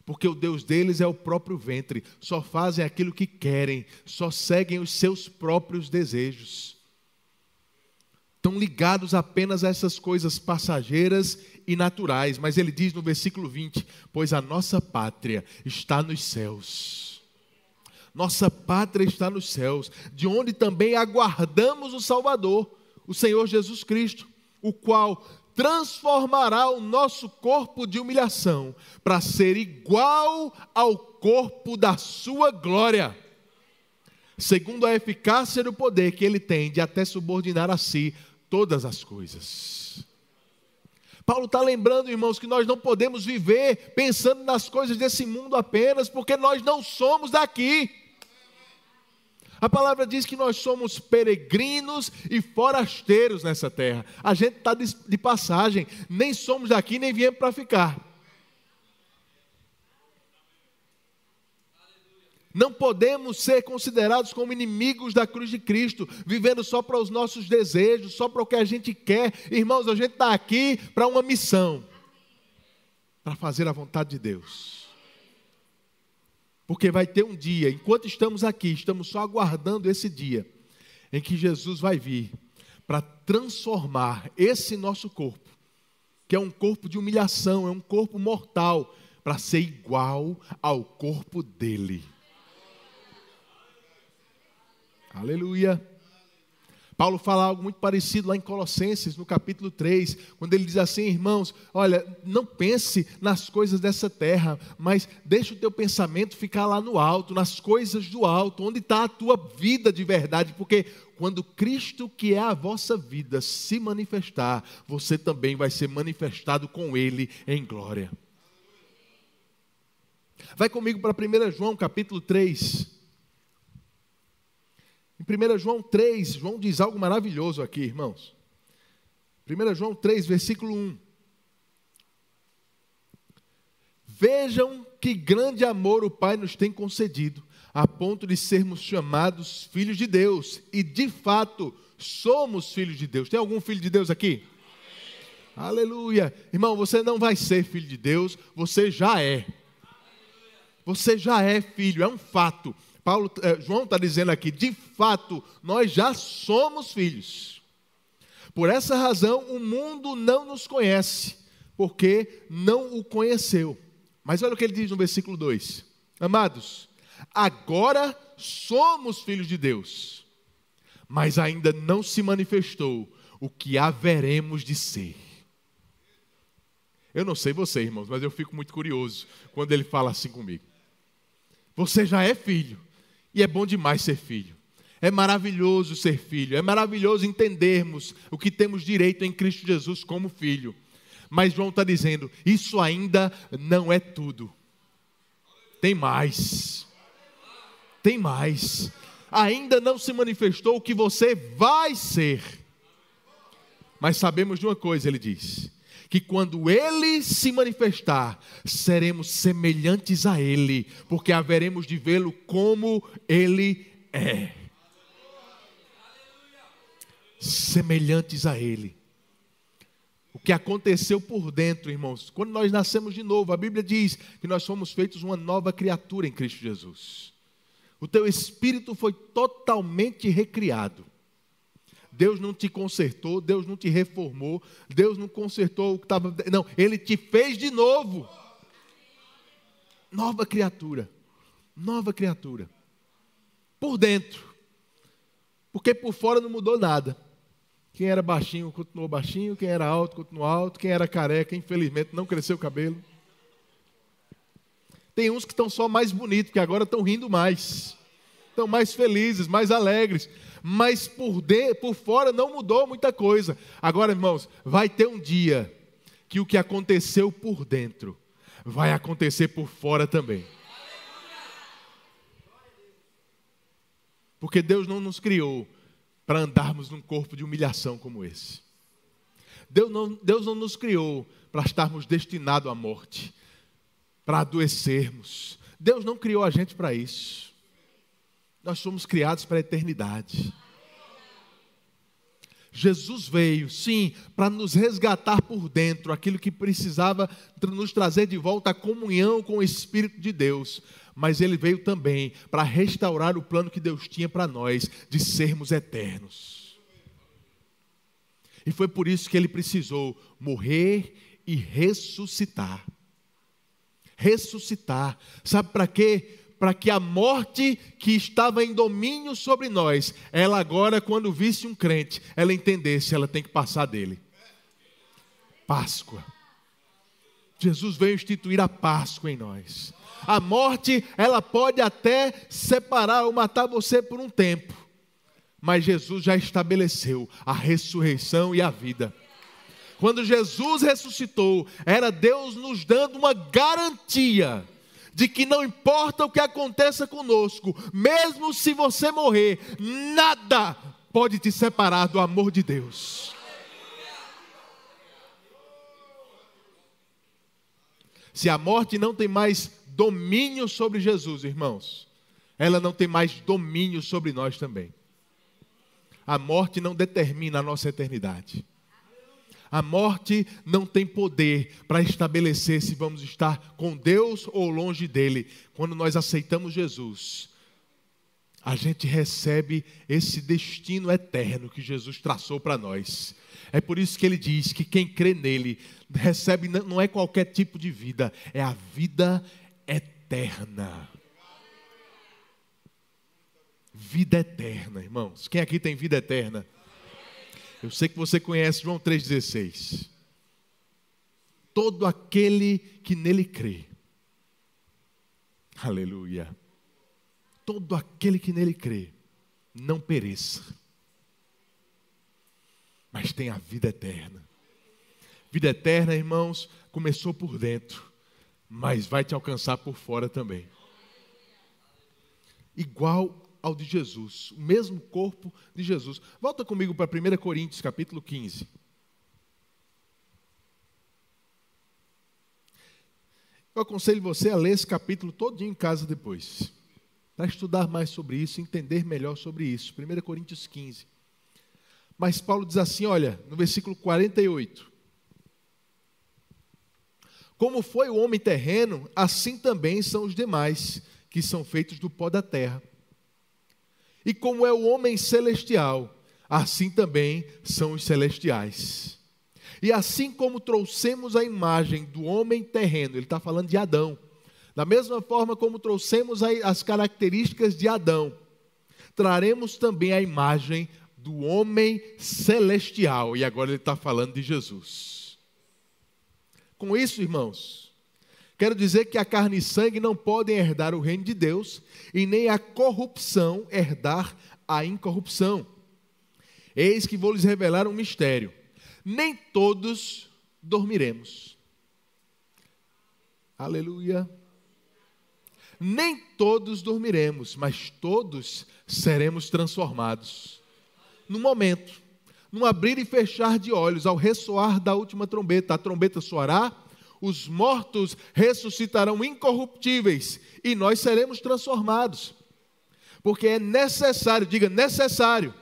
Porque o Deus deles é o próprio ventre, só fazem aquilo que querem, só seguem os seus próprios desejos. Estão ligados apenas a essas coisas passageiras e naturais, mas ele diz no versículo 20: Pois a nossa pátria está nos céus. Nossa pátria está nos céus, de onde também aguardamos o Salvador, o Senhor Jesus Cristo, o qual transformará o nosso corpo de humilhação para ser igual ao corpo da sua glória, segundo a eficácia do poder que ele tem de até subordinar a si todas as coisas. Paulo está lembrando, irmãos, que nós não podemos viver pensando nas coisas desse mundo apenas, porque nós não somos daqui. A palavra diz que nós somos peregrinos e forasteiros nessa terra. A gente está de passagem, nem somos daqui, nem viemos para ficar. Não podemos ser considerados como inimigos da cruz de Cristo, vivendo só para os nossos desejos, só para o que a gente quer. Irmãos, a gente está aqui para uma missão para fazer a vontade de Deus. Porque vai ter um dia, enquanto estamos aqui, estamos só aguardando esse dia, em que Jesus vai vir para transformar esse nosso corpo, que é um corpo de humilhação, é um corpo mortal, para ser igual ao corpo dele. Aleluia. Paulo fala algo muito parecido lá em Colossenses, no capítulo 3, quando ele diz assim: irmãos, olha, não pense nas coisas dessa terra, mas deixa o teu pensamento ficar lá no alto, nas coisas do alto, onde está a tua vida de verdade, porque quando Cristo, que é a vossa vida, se manifestar, você também vai ser manifestado com Ele em glória. Vai comigo para 1 João capítulo 3. Em 1 João 3, João diz algo maravilhoso aqui, irmãos. 1 João 3, versículo 1. Vejam que grande amor o Pai nos tem concedido, a ponto de sermos chamados filhos de Deus. E de fato, somos filhos de Deus. Tem algum filho de Deus aqui? Amém. Aleluia. Irmão, você não vai ser filho de Deus, você já é. Você já é filho, é um fato. Paulo, eh, João está dizendo aqui, de fato, nós já somos filhos. Por essa razão, o mundo não nos conhece, porque não o conheceu. Mas olha o que ele diz no versículo 2: Amados, agora somos filhos de Deus, mas ainda não se manifestou o que haveremos de ser. Eu não sei você, irmãos, mas eu fico muito curioso quando ele fala assim comigo. Você já é filho, e é bom demais ser filho. É maravilhoso ser filho, é maravilhoso entendermos o que temos direito em Cristo Jesus como filho. Mas João está dizendo: isso ainda não é tudo. Tem mais. Tem mais. Ainda não se manifestou o que você vai ser. Mas sabemos de uma coisa, ele diz: que quando ele se manifestar, seremos semelhantes a ele, porque haveremos de vê-lo como ele é. Semelhantes a ele. O que aconteceu por dentro, irmãos, quando nós nascemos de novo, a Bíblia diz que nós somos feitos uma nova criatura em Cristo Jesus. O teu espírito foi totalmente recriado. Deus não te consertou, Deus não te reformou, Deus não consertou o que estava. Não, Ele te fez de novo. Nova criatura. Nova criatura. Por dentro. Porque por fora não mudou nada. Quem era baixinho continuou baixinho, quem era alto continuou alto, quem era careca, infelizmente, não cresceu o cabelo. Tem uns que estão só mais bonitos, que agora estão rindo mais. Estão mais felizes, mais alegres mas por, de, por fora não mudou muita coisa. Agora, irmãos, vai ter um dia que o que aconteceu por dentro vai acontecer por fora também. Porque Deus não nos criou para andarmos num corpo de humilhação como esse. Deus não, Deus não nos criou para estarmos destinados à morte, para adoecermos. Deus não criou a gente para isso. Nós somos criados para a eternidade. Jesus veio, sim, para nos resgatar por dentro aquilo que precisava nos trazer de volta a comunhão com o Espírito de Deus. Mas ele veio também para restaurar o plano que Deus tinha para nós de sermos eternos. E foi por isso que ele precisou morrer e ressuscitar. Ressuscitar. Sabe para quê? Para que a morte que estava em domínio sobre nós, ela agora, quando visse um crente, ela entendesse, ela tem que passar dele. Páscoa. Jesus veio instituir a Páscoa em nós. A morte, ela pode até separar ou matar você por um tempo, mas Jesus já estabeleceu a ressurreição e a vida. Quando Jesus ressuscitou, era Deus nos dando uma garantia de que não importa o que aconteça conosco, mesmo se você morrer, nada pode te separar do amor de Deus. Se a morte não tem mais domínio sobre Jesus, irmãos, ela não tem mais domínio sobre nós também. A morte não determina a nossa eternidade. A morte não tem poder para estabelecer se vamos estar com Deus ou longe dele. Quando nós aceitamos Jesus, a gente recebe esse destino eterno que Jesus traçou para nós. É por isso que ele diz que quem crê nele recebe não é qualquer tipo de vida, é a vida eterna. Vida eterna, irmãos. Quem aqui tem vida eterna? Eu sei que você conhece João 3,16. Todo aquele que nele crê. Aleluia todo aquele que nele crê não pereça, mas tenha a vida eterna. Vida eterna, irmãos, começou por dentro, mas vai te alcançar por fora também. Igual ao de Jesus, o mesmo corpo de Jesus. Volta comigo para 1 Coríntios, capítulo 15. Eu aconselho você a ler esse capítulo todinho em casa depois para estudar mais sobre isso, entender melhor sobre isso. 1 Coríntios 15. Mas Paulo diz assim: olha, no versículo 48. Como foi o homem terreno, assim também são os demais, que são feitos do pó da terra. E como é o homem celestial, assim também são os celestiais. E assim como trouxemos a imagem do homem terreno, ele está falando de Adão, da mesma forma como trouxemos as características de Adão, traremos também a imagem do homem celestial. E agora ele está falando de Jesus. Com isso, irmãos, quero dizer que a carne e sangue não podem herdar o reino de Deus e nem a corrupção herdar a incorrupção. Eis que vou lhes revelar um mistério: nem todos dormiremos. Aleluia nem todos dormiremos, mas todos seremos transformados. No momento, no abrir e fechar de olhos, ao ressoar da última trombeta, a trombeta soará, os mortos ressuscitarão incorruptíveis e nós seremos transformados. Porque é necessário, diga necessário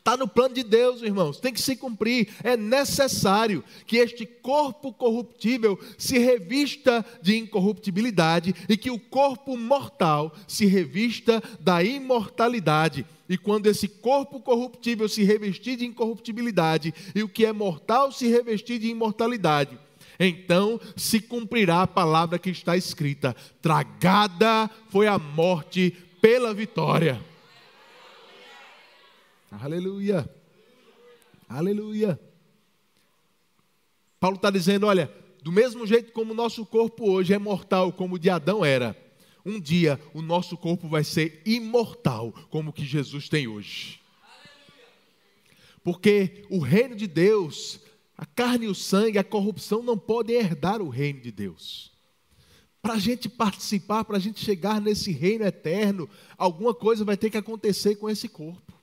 Está no plano de Deus, irmãos, tem que se cumprir. É necessário que este corpo corruptível se revista de incorruptibilidade e que o corpo mortal se revista da imortalidade. E quando esse corpo corruptível se revestir de incorruptibilidade e o que é mortal se revestir de imortalidade, então se cumprirá a palavra que está escrita: tragada foi a morte pela vitória. Aleluia. Aleluia. Paulo está dizendo: olha, do mesmo jeito como o nosso corpo hoje é mortal, como o de Adão era, um dia o nosso corpo vai ser imortal, como o que Jesus tem hoje. Porque o reino de Deus, a carne e o sangue, a corrupção não podem herdar o reino de Deus. Para a gente participar, para a gente chegar nesse reino eterno, alguma coisa vai ter que acontecer com esse corpo.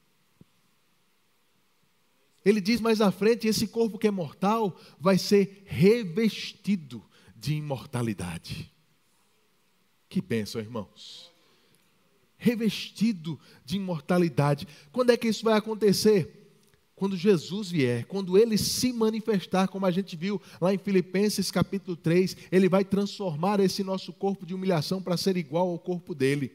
Ele diz mais à frente: esse corpo que é mortal vai ser revestido de imortalidade. Que bênção, irmãos. Revestido de imortalidade. Quando é que isso vai acontecer? Quando Jesus vier, quando ele se manifestar, como a gente viu lá em Filipenses capítulo 3, ele vai transformar esse nosso corpo de humilhação para ser igual ao corpo dele.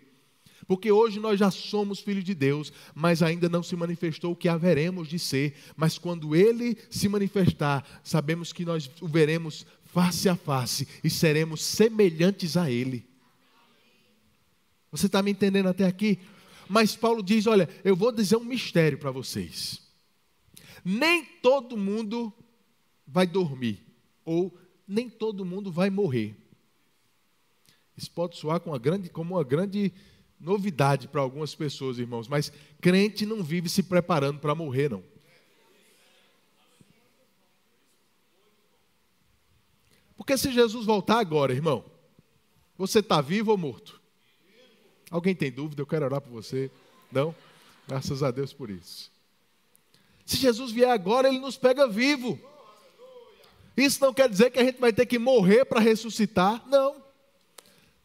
Porque hoje nós já somos filhos de Deus, mas ainda não se manifestou o que haveremos de ser. Mas quando Ele se manifestar, sabemos que nós o veremos face a face e seremos semelhantes a Ele. Você está me entendendo até aqui? Mas Paulo diz: Olha, eu vou dizer um mistério para vocês. Nem todo mundo vai dormir, ou nem todo mundo vai morrer. Isso pode soar como uma grande, como uma grande novidade para algumas pessoas, irmãos, mas crente não vive se preparando para morrer, não. Porque se Jesus voltar agora, irmão, você está vivo ou morto? Alguém tem dúvida? Eu quero orar por você. Não? Graças a Deus por isso. Se Jesus vier agora, ele nos pega vivo. Isso não quer dizer que a gente vai ter que morrer para ressuscitar. Não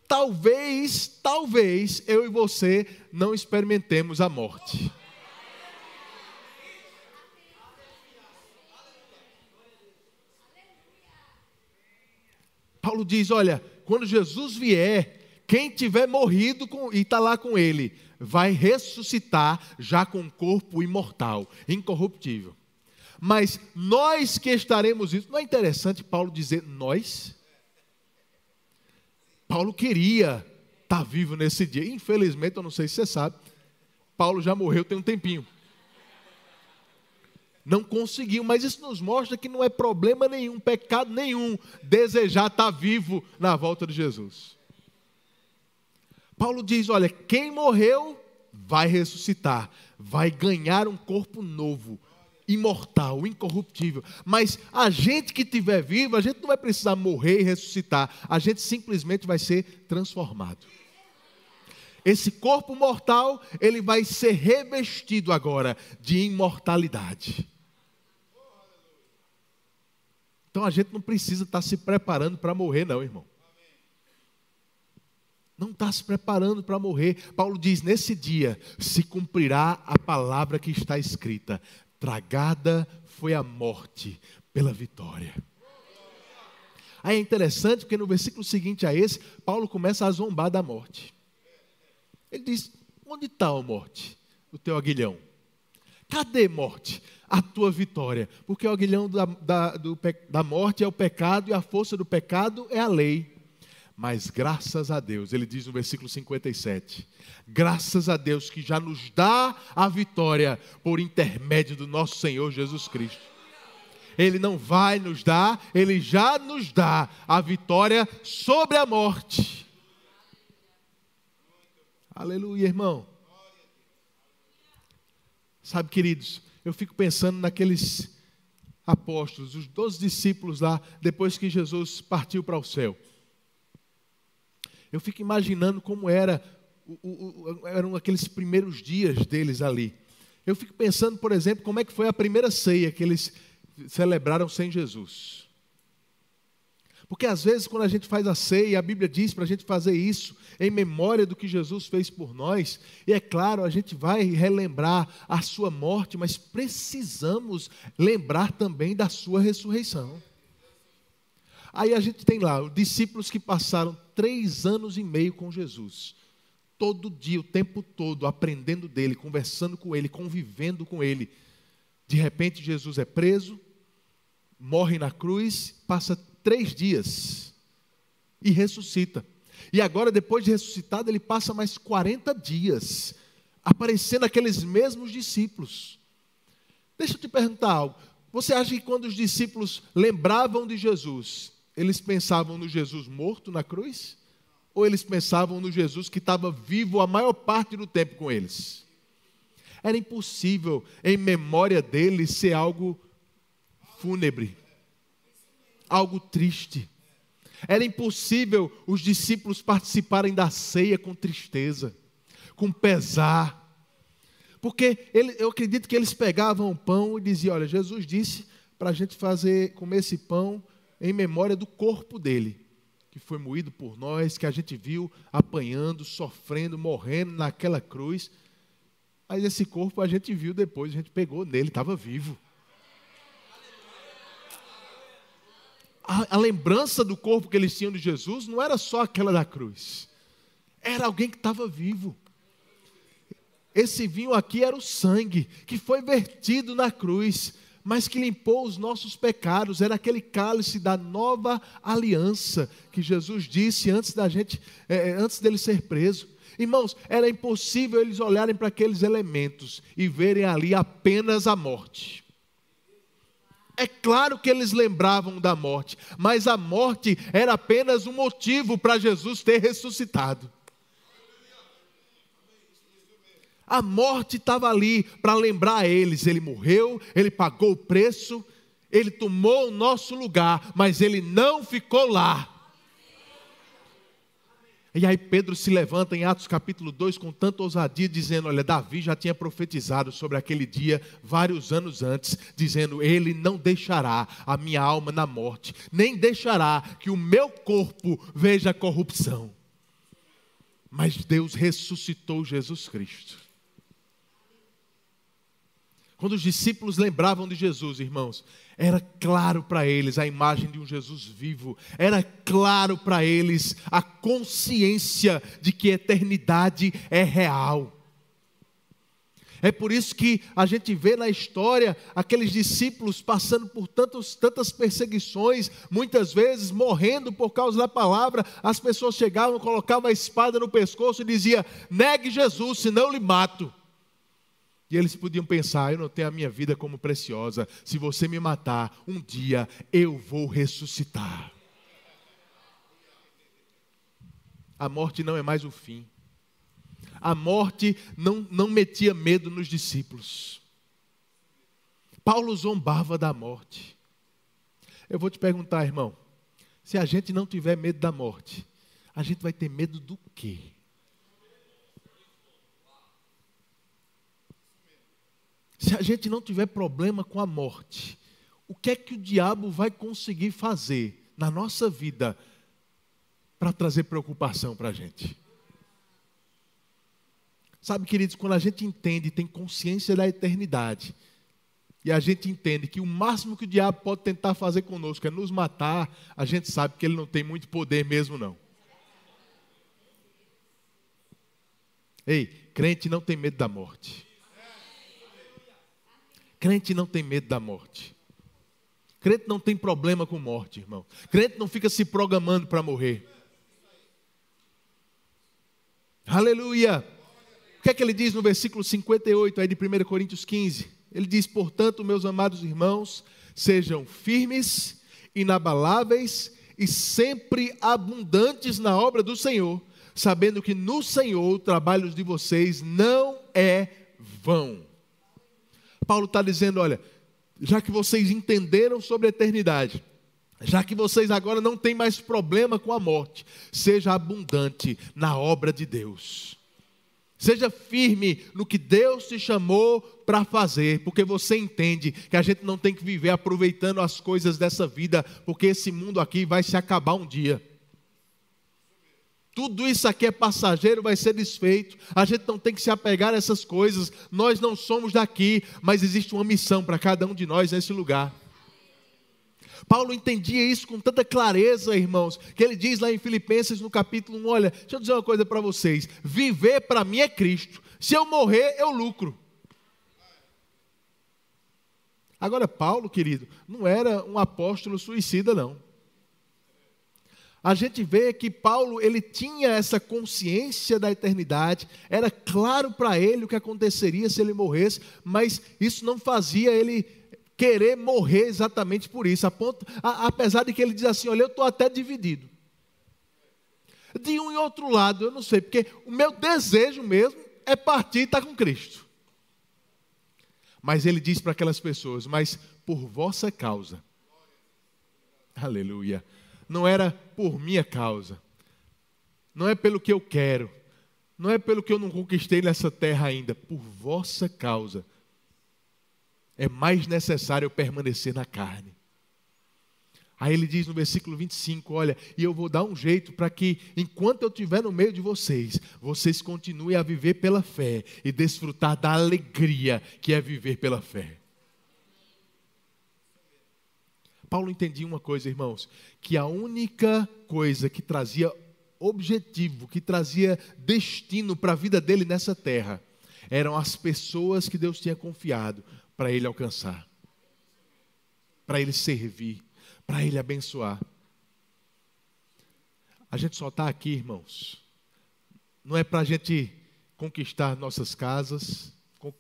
talvez, talvez eu e você não experimentemos a morte. Paulo diz: olha, quando Jesus vier, quem tiver morrido com, e está lá com ele, vai ressuscitar já com um corpo imortal, incorruptível. Mas nós que estaremos isso, não é interessante Paulo dizer nós? Paulo queria estar tá vivo nesse dia. Infelizmente, eu não sei se você sabe, Paulo já morreu tem um tempinho. Não conseguiu, mas isso nos mostra que não é problema nenhum, pecado nenhum, desejar estar tá vivo na volta de Jesus. Paulo diz: olha, quem morreu vai ressuscitar, vai ganhar um corpo novo, imortal, incorruptível. Mas a gente que estiver vivo, a gente não vai precisar morrer e ressuscitar, a gente simplesmente vai ser transformado. Esse corpo mortal, ele vai ser revestido agora de imortalidade. Então a gente não precisa estar se preparando para morrer, não, irmão não está se preparando para morrer. Paulo diz: nesse dia se cumprirá a palavra que está escrita: tragada foi a morte pela vitória. Aí é interessante porque no versículo seguinte a esse, Paulo começa a zombar da morte. Ele diz: Onde está a morte? O teu aguilhão. Cadê morte? A tua vitória. Porque o aguilhão da, da, do, da morte é o pecado e a força do pecado é a lei. Mas graças a Deus, ele diz no versículo 57, graças a Deus que já nos dá a vitória por intermédio do nosso Senhor Jesus Cristo. Ele não vai nos dar, ele já nos dá a vitória sobre a morte. Aleluia, irmão. Sabe, queridos, eu fico pensando naqueles apóstolos, os doze discípulos lá, depois que Jesus partiu para o céu. Eu fico imaginando como era, o, o, eram aqueles primeiros dias deles ali. Eu fico pensando, por exemplo, como é que foi a primeira ceia que eles celebraram sem Jesus. Porque às vezes, quando a gente faz a ceia, a Bíblia diz para a gente fazer isso em memória do que Jesus fez por nós, e é claro, a gente vai relembrar a sua morte, mas precisamos lembrar também da sua ressurreição. Aí a gente tem lá os discípulos que passaram três anos e meio com Jesus. Todo dia, o tempo todo, aprendendo dele, conversando com ele, convivendo com ele. De repente, Jesus é preso, morre na cruz, passa três dias e ressuscita. E agora, depois de ressuscitado, ele passa mais 40 dias aparecendo aqueles mesmos discípulos. Deixa eu te perguntar algo. Você acha que quando os discípulos lembravam de Jesus, eles pensavam no Jesus morto na cruz? Ou eles pensavam no Jesus que estava vivo a maior parte do tempo com eles? Era impossível, em memória deles, ser algo fúnebre, algo triste. Era impossível os discípulos participarem da ceia com tristeza, com pesar. Porque ele, eu acredito que eles pegavam o pão e diziam: Olha, Jesus disse para a gente fazer, comer esse pão em memória do corpo dele, que foi moído por nós, que a gente viu apanhando, sofrendo, morrendo naquela cruz. Mas esse corpo a gente viu depois, a gente pegou nele, estava vivo. A, a, lembrança do corpo que eles tinham de Jesus não era só aquela da cruz, era alguém que estava vivo. Esse vinho aqui era o sangue que foi vertido na cruz mas que limpou os nossos pecados. Era aquele cálice da nova aliança que Jesus disse antes da gente, é, é, antes dele ser preso. Irmãos, era impossível eles olharem para aqueles elementos e verem ali apenas a morte. É claro que eles lembravam da morte, mas a morte era apenas um motivo para Jesus ter ressuscitado. A morte estava ali para lembrar a eles: ele morreu, ele pagou o preço, ele tomou o nosso lugar, mas ele não ficou lá. E aí Pedro se levanta em Atos capítulo 2 com tanta ousadia, dizendo: Olha, Davi já tinha profetizado sobre aquele dia vários anos antes, dizendo: Ele não deixará a minha alma na morte, nem deixará que o meu corpo veja corrupção. Mas Deus ressuscitou Jesus Cristo Quando os discípulos lembravam de Jesus, irmãos, era claro para eles a imagem de um Jesus vivo, era claro para eles a consciência de que a eternidade é real. É por isso que a gente vê na história aqueles discípulos passando por tantos, tantas perseguições, muitas vezes morrendo por causa da palavra. As pessoas chegavam, colocavam a espada no pescoço e diziam: Negue Jesus, senão eu lhe mato. E eles podiam pensar: eu não tenho a minha vida como preciosa. Se você me matar, um dia eu vou ressuscitar. A morte não é mais o fim. A morte não, não metia medo nos discípulos. Paulo zombava da morte. Eu vou te perguntar, irmão: se a gente não tiver medo da morte, a gente vai ter medo do quê? Se a gente não tiver problema com a morte, o que é que o diabo vai conseguir fazer na nossa vida para trazer preocupação para a gente? Sabe, queridos, quando a gente entende, tem consciência da eternidade, e a gente entende que o máximo que o diabo pode tentar fazer conosco é nos matar, a gente sabe que ele não tem muito poder mesmo, não. Ei, crente não tem medo da morte. Crente não tem medo da morte. Crente não tem problema com morte, irmão. Crente não fica se programando para morrer. Aleluia. O que é que ele diz no versículo 58 aí de 1 Coríntios 15? Ele diz: Portanto, meus amados irmãos, sejam firmes, inabaláveis e sempre abundantes na obra do Senhor, sabendo que no Senhor o trabalho de vocês não é vão. Paulo está dizendo: olha, já que vocês entenderam sobre a eternidade, já que vocês agora não têm mais problema com a morte, seja abundante na obra de Deus. Seja firme no que Deus te chamou para fazer, porque você entende que a gente não tem que viver aproveitando as coisas dessa vida, porque esse mundo aqui vai se acabar um dia. Tudo isso aqui é passageiro, vai ser desfeito. A gente não tem que se apegar a essas coisas. Nós não somos daqui, mas existe uma missão para cada um de nós nesse lugar. Paulo entendia isso com tanta clareza, irmãos, que ele diz lá em Filipenses no capítulo 1: Olha, deixa eu dizer uma coisa para vocês: viver para mim é Cristo, se eu morrer, eu lucro. Agora, Paulo, querido, não era um apóstolo suicida, não a gente vê que Paulo ele tinha essa consciência da eternidade, era claro para ele o que aconteceria se ele morresse, mas isso não fazia ele querer morrer exatamente por isso, a ponto, a, apesar de que ele diz assim: Olha, eu estou até dividido. De um e outro lado, eu não sei, porque o meu desejo mesmo é partir e estar com Cristo. Mas ele diz para aquelas pessoas: Mas por vossa causa, aleluia não era por minha causa, não é pelo que eu quero, não é pelo que eu não conquistei nessa terra ainda, por vossa causa. É mais necessário eu permanecer na carne. Aí ele diz no versículo 25: Olha, e eu vou dar um jeito para que, enquanto eu estiver no meio de vocês, vocês continuem a viver pela fé e desfrutar da alegria que é viver pela fé. Paulo entendia uma coisa, irmãos, que a única coisa que trazia objetivo, que trazia destino para a vida dele nessa terra, eram as pessoas que Deus tinha confiado para ele alcançar, para ele servir, para ele abençoar. A gente só está aqui, irmãos, não é para a gente conquistar nossas casas,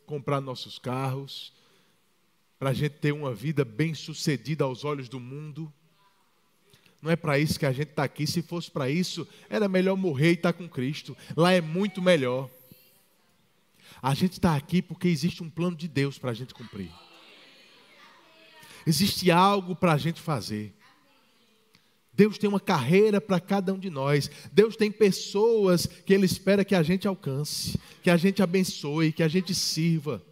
comprar nossos carros, para a gente ter uma vida bem sucedida aos olhos do mundo. Não é para isso que a gente está aqui. Se fosse para isso, era melhor morrer e estar tá com Cristo. Lá é muito melhor. A gente está aqui porque existe um plano de Deus para a gente cumprir. Existe algo para a gente fazer. Deus tem uma carreira para cada um de nós. Deus tem pessoas que Ele espera que a gente alcance, que a gente abençoe, que a gente sirva.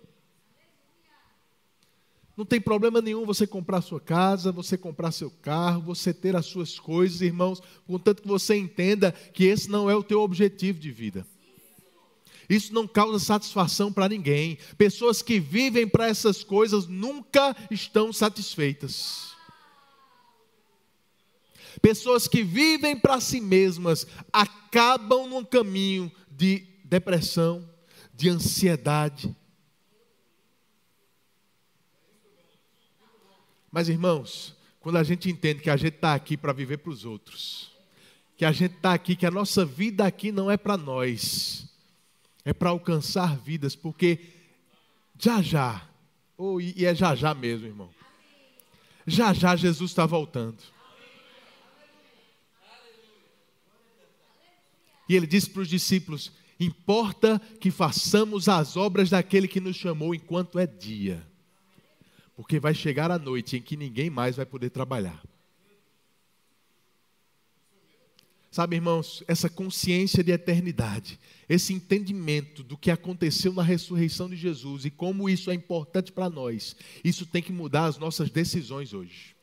Não tem problema nenhum você comprar sua casa, você comprar seu carro, você ter as suas coisas, irmãos, contanto que você entenda que esse não é o teu objetivo de vida. Isso não causa satisfação para ninguém. Pessoas que vivem para essas coisas nunca estão satisfeitas. Pessoas que vivem para si mesmas acabam num caminho de depressão, de ansiedade. Mas irmãos, quando a gente entende que a gente está aqui para viver para os outros, que a gente está aqui, que a nossa vida aqui não é para nós, é para alcançar vidas, porque já já, oh, e é já já mesmo, irmão, já já Jesus está voltando. E ele disse para os discípulos: Importa que façamos as obras daquele que nos chamou enquanto é dia, porque vai chegar a noite em que ninguém mais vai poder trabalhar. Sabe, irmãos, essa consciência de eternidade, esse entendimento do que aconteceu na ressurreição de Jesus e como isso é importante para nós, isso tem que mudar as nossas decisões hoje.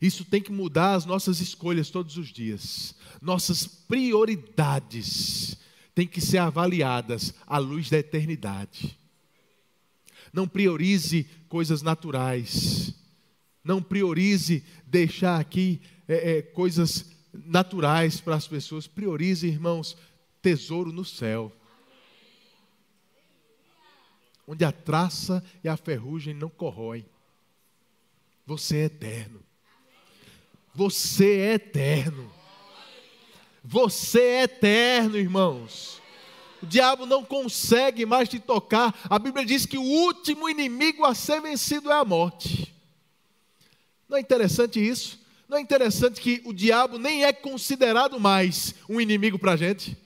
Isso tem que mudar as nossas escolhas todos os dias. Nossas prioridades têm que ser avaliadas à luz da eternidade. Não priorize coisas naturais. Não priorize deixar aqui é, é, coisas naturais para as pessoas. Priorize, irmãos, tesouro no céu. Onde a traça e a ferrugem não corroem. Você é eterno. Você é eterno. Você é eterno, irmãos. O diabo não consegue mais te tocar. A Bíblia diz que o último inimigo a ser vencido é a morte. Não é interessante isso? Não é interessante que o diabo nem é considerado mais um inimigo para a gente?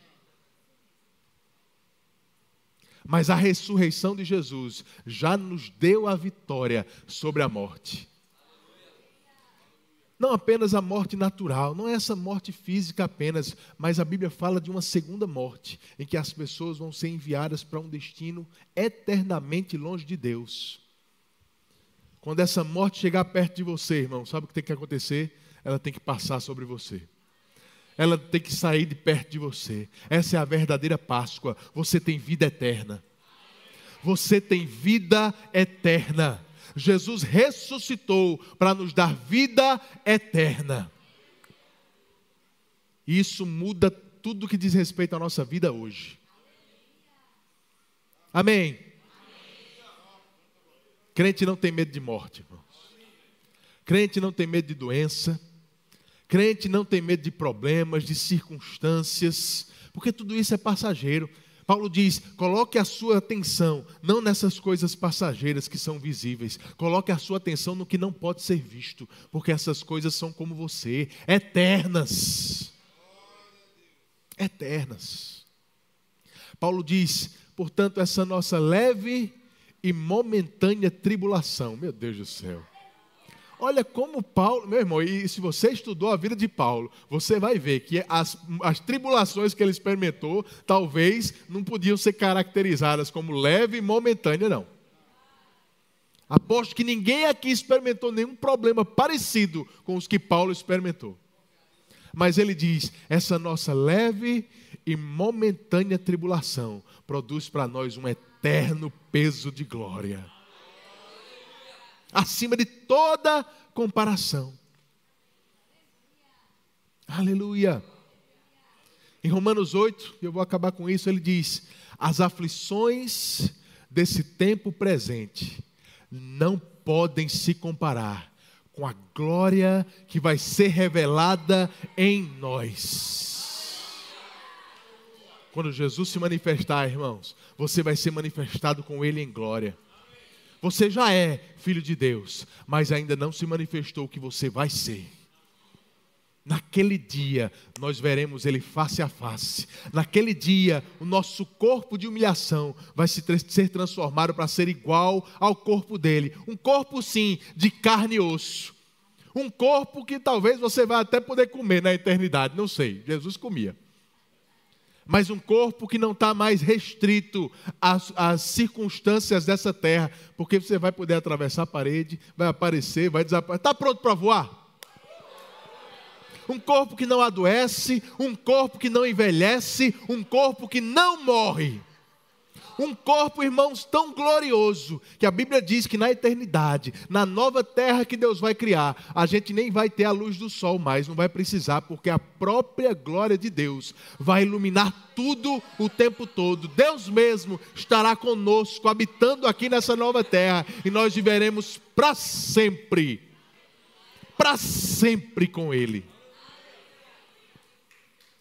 Mas a ressurreição de Jesus já nos deu a vitória sobre a morte. Não apenas a morte natural, não é essa morte física apenas, mas a Bíblia fala de uma segunda morte, em que as pessoas vão ser enviadas para um destino eternamente longe de Deus. Quando essa morte chegar perto de você, irmão, sabe o que tem que acontecer? Ela tem que passar sobre você. Ela tem que sair de perto de você. Essa é a verdadeira Páscoa. Você tem vida eterna. Você tem vida eterna. Jesus ressuscitou para nos dar vida eterna. Isso muda tudo que diz respeito à nossa vida hoje. Amém. Crente não tem medo de morte, irmãos. Crente não tem medo de doença. Crente não tem medo de problemas, de circunstâncias, porque tudo isso é passageiro. Paulo diz: coloque a sua atenção não nessas coisas passageiras que são visíveis, coloque a sua atenção no que não pode ser visto, porque essas coisas são como você, eternas. Eternas. Paulo diz: portanto, essa nossa leve e momentânea tribulação, meu Deus do céu Olha como Paulo, meu irmão, e se você estudou a vida de Paulo, você vai ver que as, as tribulações que ele experimentou, talvez não podiam ser caracterizadas como leve e momentânea, não. Aposto que ninguém aqui experimentou nenhum problema parecido com os que Paulo experimentou. Mas ele diz: essa nossa leve e momentânea tribulação produz para nós um eterno peso de glória acima de toda comparação. Aleluia. Em Romanos 8, eu vou acabar com isso, ele diz: as aflições desse tempo presente não podem se comparar com a glória que vai ser revelada em nós. Quando Jesus se manifestar, irmãos, você vai ser manifestado com Ele em glória. Você já é filho de Deus, mas ainda não se manifestou o que você vai ser. Naquele dia, nós veremos Ele face a face. Naquele dia, o nosso corpo de humilhação vai se ser transformado para ser igual ao corpo dele. Um corpo, sim, de carne e osso. Um corpo que talvez você vá até poder comer na eternidade, não sei. Jesus comia mas um corpo que não está mais restrito às, às, circunstâncias dessa terra, porque você vai poder atravessar a parede, vai aparecer, vai desaparecer. Está pronto para voar? um corpo que não adoece, um corpo que não envelhece, um corpo que não morre. Um corpo, irmãos, tão glorioso que a Bíblia diz que na eternidade, na nova terra que Deus vai criar, a gente nem vai ter a luz do sol mais, não vai precisar, porque a própria glória de Deus vai iluminar tudo o tempo todo. Deus mesmo estará conosco, habitando aqui nessa nova terra, e nós viveremos para sempre para sempre com Ele.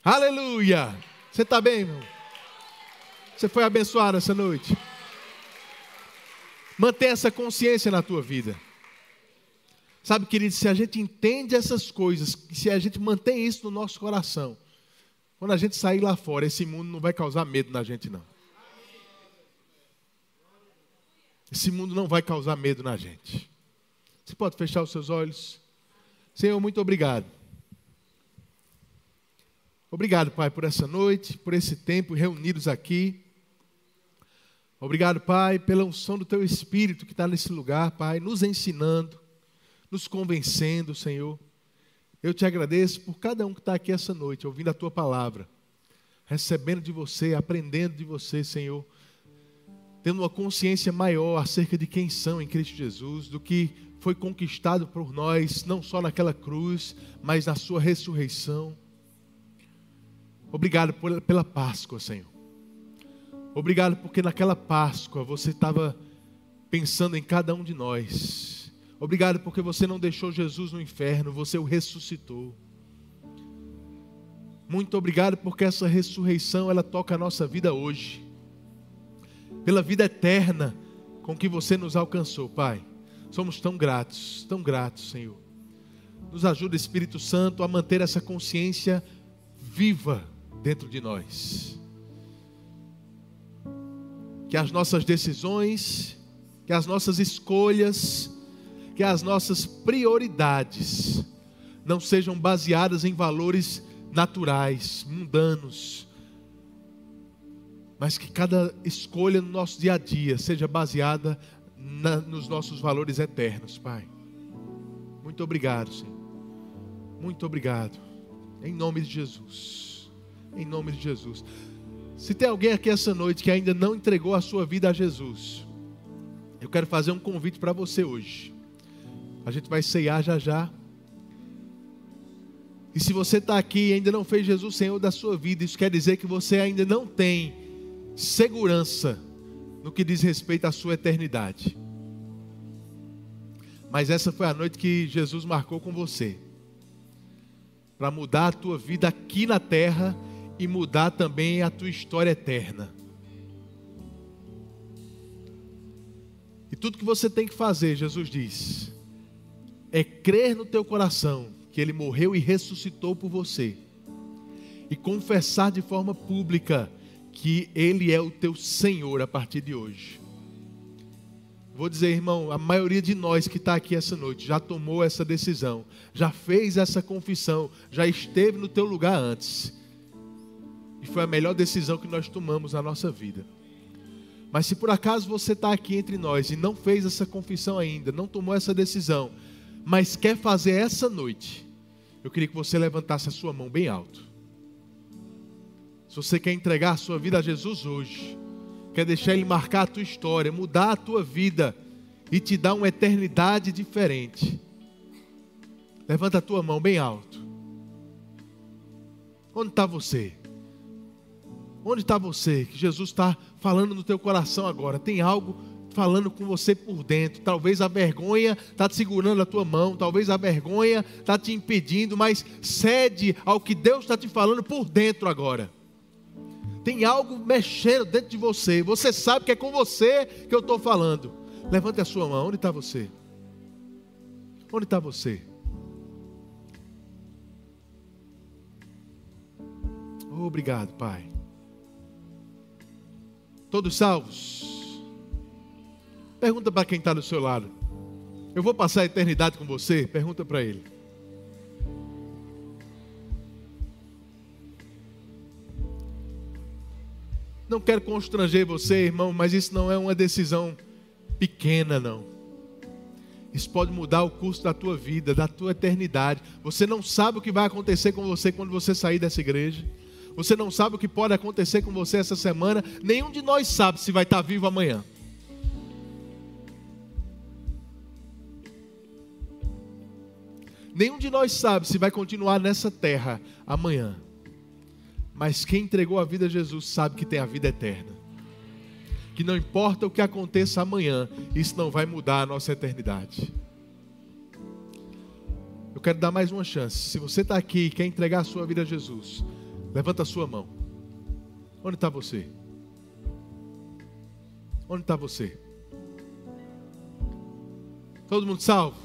Aleluia! Você está bem, irmão? Você foi abençoado essa noite? Mantenha essa consciência na tua vida. Sabe, querido, se a gente entende essas coisas, se a gente mantém isso no nosso coração, quando a gente sair lá fora, esse mundo não vai causar medo na gente, não. Esse mundo não vai causar medo na gente. Você pode fechar os seus olhos? Senhor, muito obrigado. Obrigado, Pai, por essa noite, por esse tempo reunidos aqui. Obrigado, Pai, pela unção do Teu Espírito que está nesse lugar, Pai, nos ensinando, nos convencendo, Senhor. Eu te agradeço por cada um que está aqui essa noite, ouvindo a Tua palavra, recebendo de você, aprendendo de você, Senhor, tendo uma consciência maior acerca de quem são em Cristo Jesus, do que foi conquistado por nós, não só naquela cruz, mas na sua ressurreição. Obrigado pela Páscoa, Senhor. Obrigado porque naquela Páscoa você estava pensando em cada um de nós. Obrigado porque você não deixou Jesus no inferno, você o ressuscitou. Muito obrigado porque essa ressurreição ela toca a nossa vida hoje. Pela vida eterna com que você nos alcançou, Pai. Somos tão gratos, tão gratos, Senhor. Nos ajuda, Espírito Santo, a manter essa consciência viva dentro de nós. Que as nossas decisões, que as nossas escolhas, que as nossas prioridades não sejam baseadas em valores naturais, mundanos, mas que cada escolha no nosso dia a dia seja baseada na, nos nossos valores eternos, Pai. Muito obrigado, Senhor. Muito obrigado. Em nome de Jesus. Em nome de Jesus. Se tem alguém aqui essa noite que ainda não entregou a sua vida a Jesus, eu quero fazer um convite para você hoje. A gente vai ceiar já já. E se você está aqui e ainda não fez Jesus Senhor da sua vida, isso quer dizer que você ainda não tem segurança no que diz respeito à sua eternidade. Mas essa foi a noite que Jesus marcou com você para mudar a tua vida aqui na terra e mudar também a tua história eterna. E tudo que você tem que fazer, Jesus diz, é crer no teu coração que ele morreu e ressuscitou por você, e confessar de forma pública que Ele é o teu Senhor a partir de hoje. Vou dizer, irmão, a maioria de nós que está aqui essa noite já tomou essa decisão, já fez essa confissão, já esteve no teu lugar antes. E foi a melhor decisão que nós tomamos na nossa vida. Mas se por acaso você está aqui entre nós e não fez essa confissão ainda, não tomou essa decisão, mas quer fazer essa noite, eu queria que você levantasse a sua mão bem alto. Se você quer entregar a sua vida a Jesus hoje, quer deixar Ele marcar a tua história, mudar a tua vida e te dar uma eternidade diferente, levanta a tua mão bem alto. Onde está você? Onde está você? Que Jesus está falando no teu coração agora. Tem algo falando com você por dentro. Talvez a vergonha está te segurando a tua mão, talvez a vergonha está te impedindo, mas cede ao que Deus está te falando por dentro agora. Tem algo mexendo dentro de você. Você sabe que é com você que eu estou falando. Levante a sua mão. Onde está você? Onde está você? Obrigado, Pai. Todos salvos? Pergunta para quem está do seu lado. Eu vou passar a eternidade com você? Pergunta para ele. Não quero constranger você, irmão, mas isso não é uma decisão pequena, não. Isso pode mudar o curso da tua vida, da tua eternidade. Você não sabe o que vai acontecer com você quando você sair dessa igreja. Você não sabe o que pode acontecer com você essa semana. Nenhum de nós sabe se vai estar vivo amanhã. Nenhum de nós sabe se vai continuar nessa terra amanhã. Mas quem entregou a vida a Jesus sabe que tem a vida eterna. Que não importa o que aconteça amanhã, isso não vai mudar a nossa eternidade. Eu quero dar mais uma chance. Se você está aqui e quer entregar a sua vida a Jesus, levanta a sua mão. Onde está você? Onde está você? Todo mundo salvo?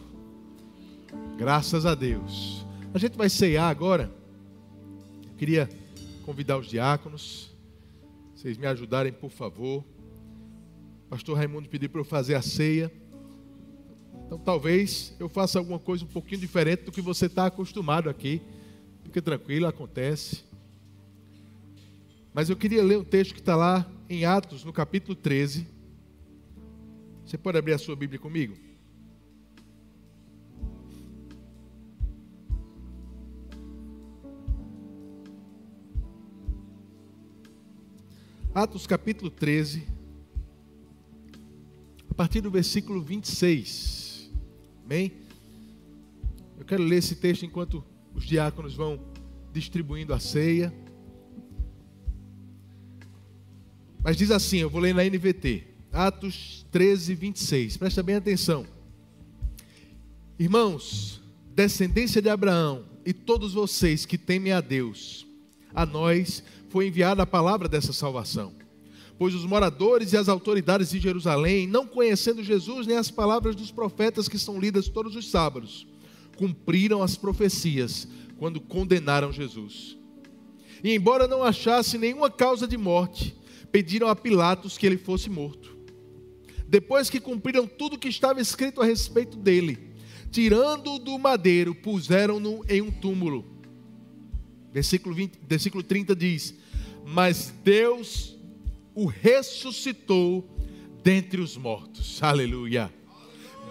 Graças a Deus. A gente vai ceiar agora. Eu queria convidar os diáconos. Vocês me ajudarem, por favor. Pastor Raimundo pediu para eu fazer a ceia. Então talvez eu faça alguma coisa um pouquinho diferente do que você está acostumado aqui. Fique tranquilo, acontece. Mas eu queria ler um texto que está lá em Atos, no capítulo 13. Você pode abrir a sua Bíblia comigo? Atos capítulo 13, a partir do versículo 26. Amém? Eu quero ler esse texto enquanto os diáconos vão distribuindo a ceia. Mas diz assim, eu vou ler na NVT. Atos 13, 26. Presta bem atenção. Irmãos, descendência de Abraão e todos vocês que temem a Deus, a nós foi enviada a palavra dessa salvação. Pois os moradores e as autoridades de Jerusalém, não conhecendo Jesus nem as palavras dos profetas que são lidas todos os sábados, cumpriram as profecias quando condenaram Jesus. E embora não achasse nenhuma causa de morte, pediram a Pilatos que ele fosse morto. Depois que cumpriram tudo que estava escrito a respeito dele, tirando-o do madeiro, puseram-no em um túmulo Versículo, 20, versículo 30 diz: Mas Deus o ressuscitou dentre os mortos. Aleluia.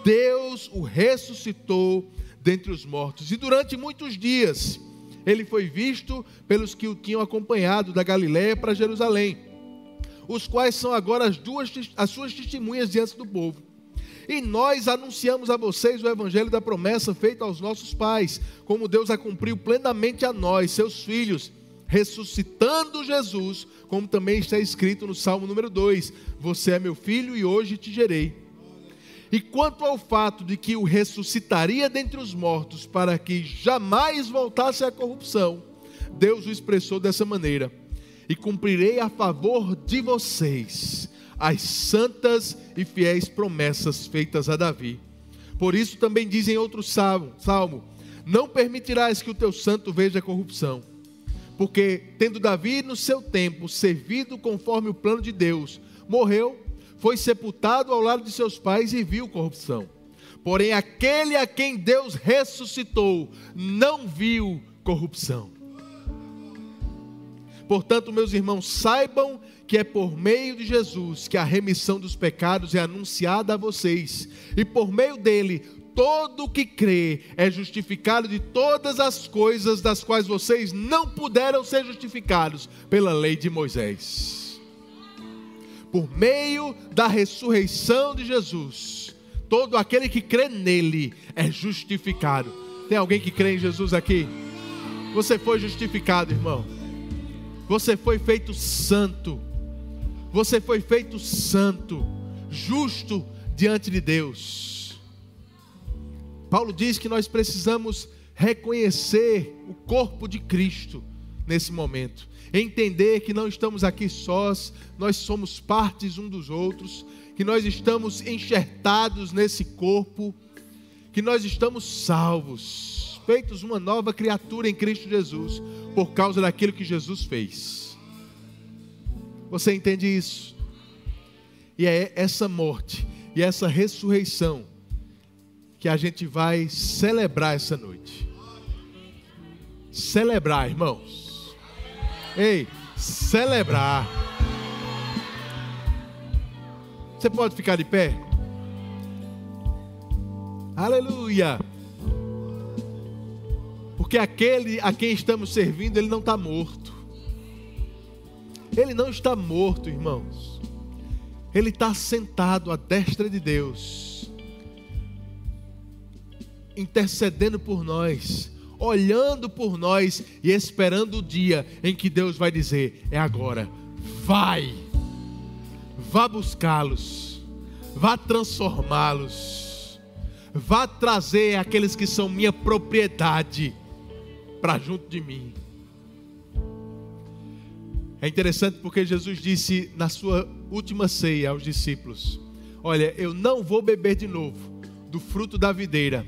Deus o ressuscitou dentre os mortos. E durante muitos dias ele foi visto pelos que o tinham acompanhado da Galiléia para Jerusalém, os quais são agora as duas as suas testemunhas diante do povo. E nós anunciamos a vocês o evangelho da promessa feita aos nossos pais, como Deus a cumpriu plenamente a nós, seus filhos, ressuscitando Jesus, como também está escrito no Salmo número 2: Você é meu filho e hoje te gerei. E quanto ao fato de que o ressuscitaria dentre os mortos para que jamais voltasse à corrupção, Deus o expressou dessa maneira: E cumprirei a favor de vocês as santas e fiéis promessas feitas a Davi. Por isso também diz em outro salmo, salmo: Não permitirás que o teu santo veja corrupção. Porque, tendo Davi no seu tempo servido conforme o plano de Deus, morreu, foi sepultado ao lado de seus pais e viu corrupção. Porém, aquele a quem Deus ressuscitou não viu corrupção. Portanto, meus irmãos, saibam que é por meio de Jesus que a remissão dos pecados é anunciada a vocês, e por meio dele, todo que crê é justificado de todas as coisas das quais vocês não puderam ser justificados pela lei de Moisés. Por meio da ressurreição de Jesus, todo aquele que crê nele é justificado. Tem alguém que crê em Jesus aqui? Você foi justificado, irmão. Você foi feito santo. Você foi feito santo, justo diante de Deus. Paulo diz que nós precisamos reconhecer o corpo de Cristo nesse momento, entender que não estamos aqui sós, nós somos partes um dos outros, que nós estamos enxertados nesse corpo, que nós estamos salvos, feitos uma nova criatura em Cristo Jesus, por causa daquilo que Jesus fez. Você entende isso? E é essa morte e essa ressurreição que a gente vai celebrar essa noite. Celebrar, irmãos. Ei, celebrar. Você pode ficar de pé? Aleluia! Porque aquele a quem estamos servindo, ele não está morto. Ele não está morto, irmãos. Ele está sentado à destra de Deus, intercedendo por nós, olhando por nós e esperando o dia em que Deus vai dizer: é agora, vai, vá buscá-los, vá transformá-los, vá trazer aqueles que são minha propriedade para junto de mim. É interessante porque Jesus disse na sua última ceia aos discípulos: Olha, eu não vou beber de novo do fruto da videira,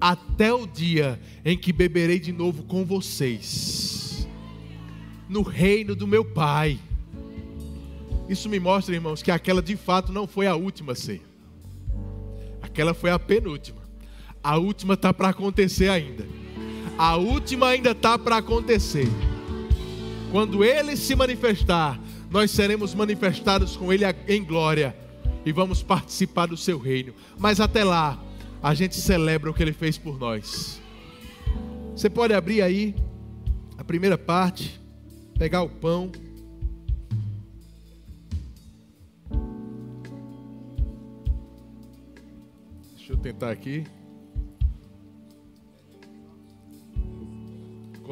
até o dia em que beberei de novo com vocês, no reino do meu Pai. Isso me mostra, irmãos, que aquela de fato não foi a última ceia, aquela foi a penúltima, a última está para acontecer ainda, a última ainda está para acontecer. Quando ele se manifestar, nós seremos manifestados com ele em glória e vamos participar do seu reino. Mas até lá, a gente celebra o que ele fez por nós. Você pode abrir aí a primeira parte, pegar o pão. Deixa eu tentar aqui.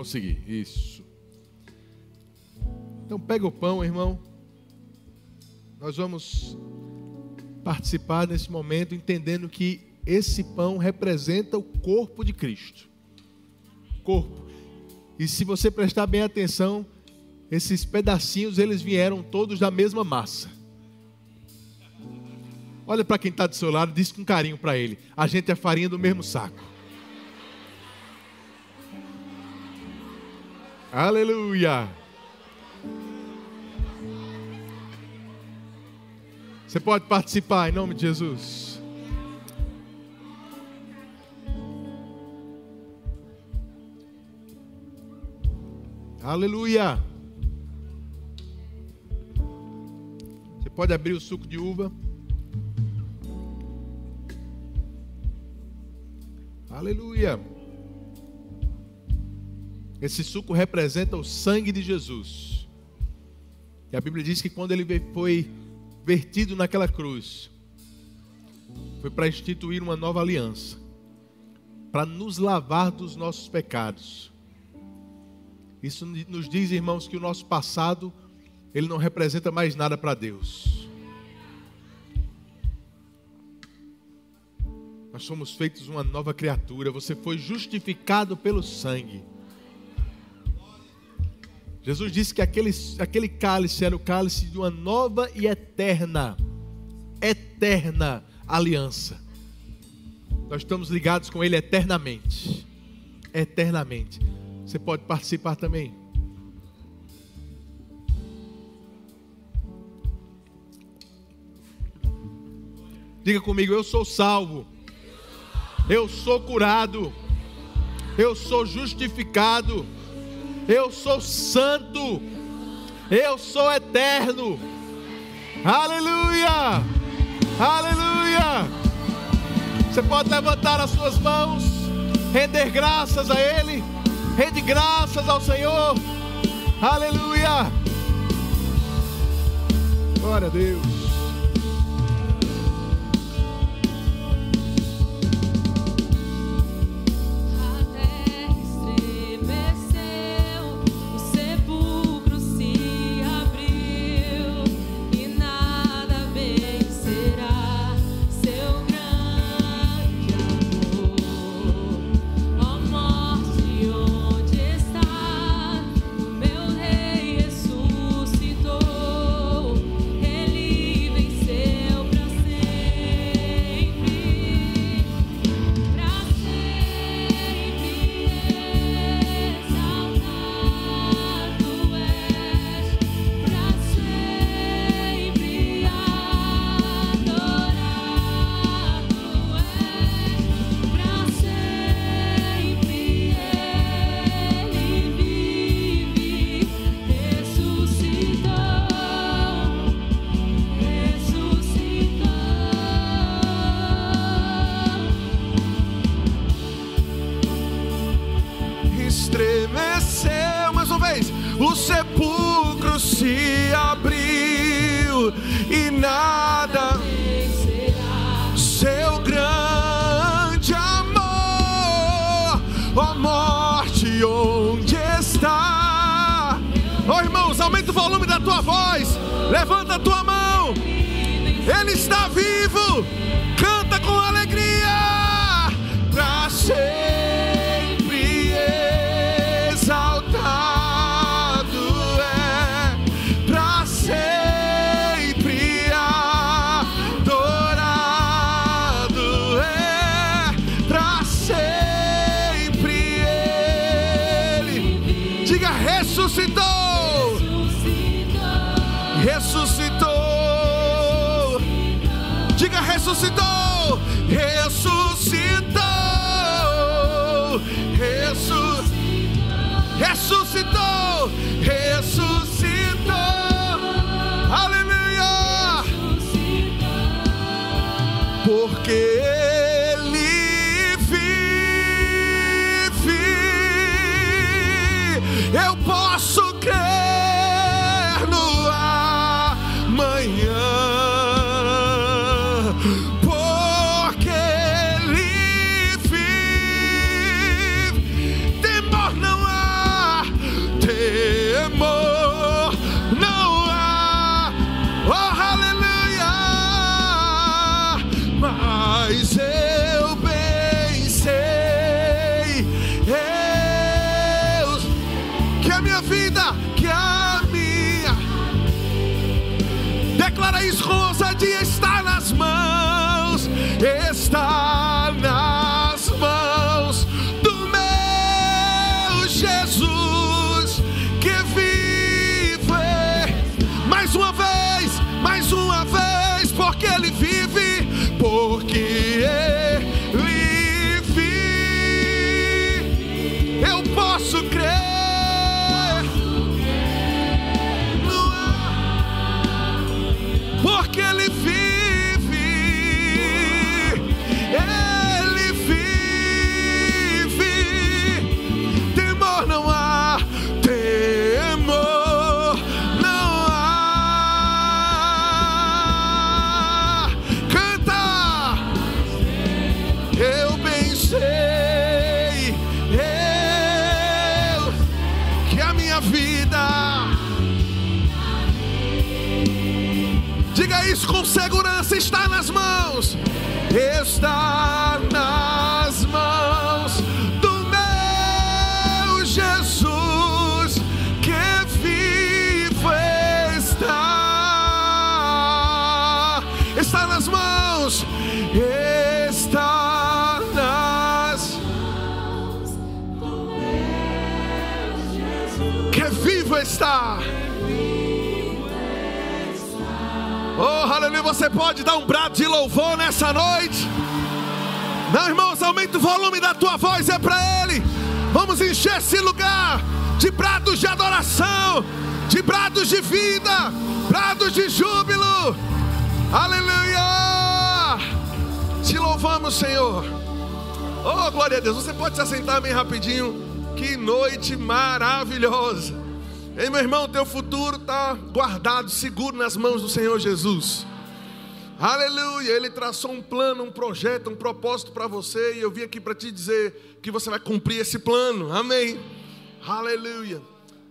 Consegui, isso. Então pega o pão, irmão. Nós vamos participar nesse momento entendendo que esse pão representa o corpo de Cristo. Corpo. E se você prestar bem atenção, esses pedacinhos eles vieram todos da mesma massa. Olha para quem está do seu lado, diz com carinho para ele: a gente é farinha do mesmo saco. Aleluia! Você pode participar em nome de Jesus. Aleluia. Você pode abrir o suco de uva. Aleluia. Esse suco representa o sangue de Jesus. E a Bíblia diz que quando ele foi vertido naquela cruz foi para instituir uma nova aliança, para nos lavar dos nossos pecados. Isso nos diz, irmãos, que o nosso passado ele não representa mais nada para Deus. Nós somos feitos uma nova criatura. Você foi justificado pelo sangue. Jesus disse que aquele, aquele cálice era o cálice de uma nova e eterna, eterna aliança. Nós estamos ligados com Ele eternamente. Eternamente. Você pode participar também. Diga comigo, eu sou salvo. Eu sou curado. Eu sou justificado eu sou santo, eu sou eterno. Aleluia! Aleluia! Você pode levantar as suas mãos, render graças a Ele, rende graças ao Senhor. Aleluia! Glória a Deus. aumenta o volume da tua voz, levanta a tua mão. Ele está vivo, canta com alegria. Você pode dar um brado de louvor nessa noite. Não, irmãos, aumenta o volume da tua voz, é para Ele. Vamos encher esse lugar de brados de adoração, de brados de vida, brados de júbilo. Aleluia! Te louvamos, Senhor. Oh, glória a Deus. Você pode se assentar bem rapidinho. Que noite maravilhosa. Ei, meu irmão, teu futuro está guardado, seguro nas mãos do Senhor Jesus. Aleluia, Ele traçou um plano, um projeto, um propósito para você. E eu vim aqui para te dizer que você vai cumprir esse plano. Amém. Aleluia.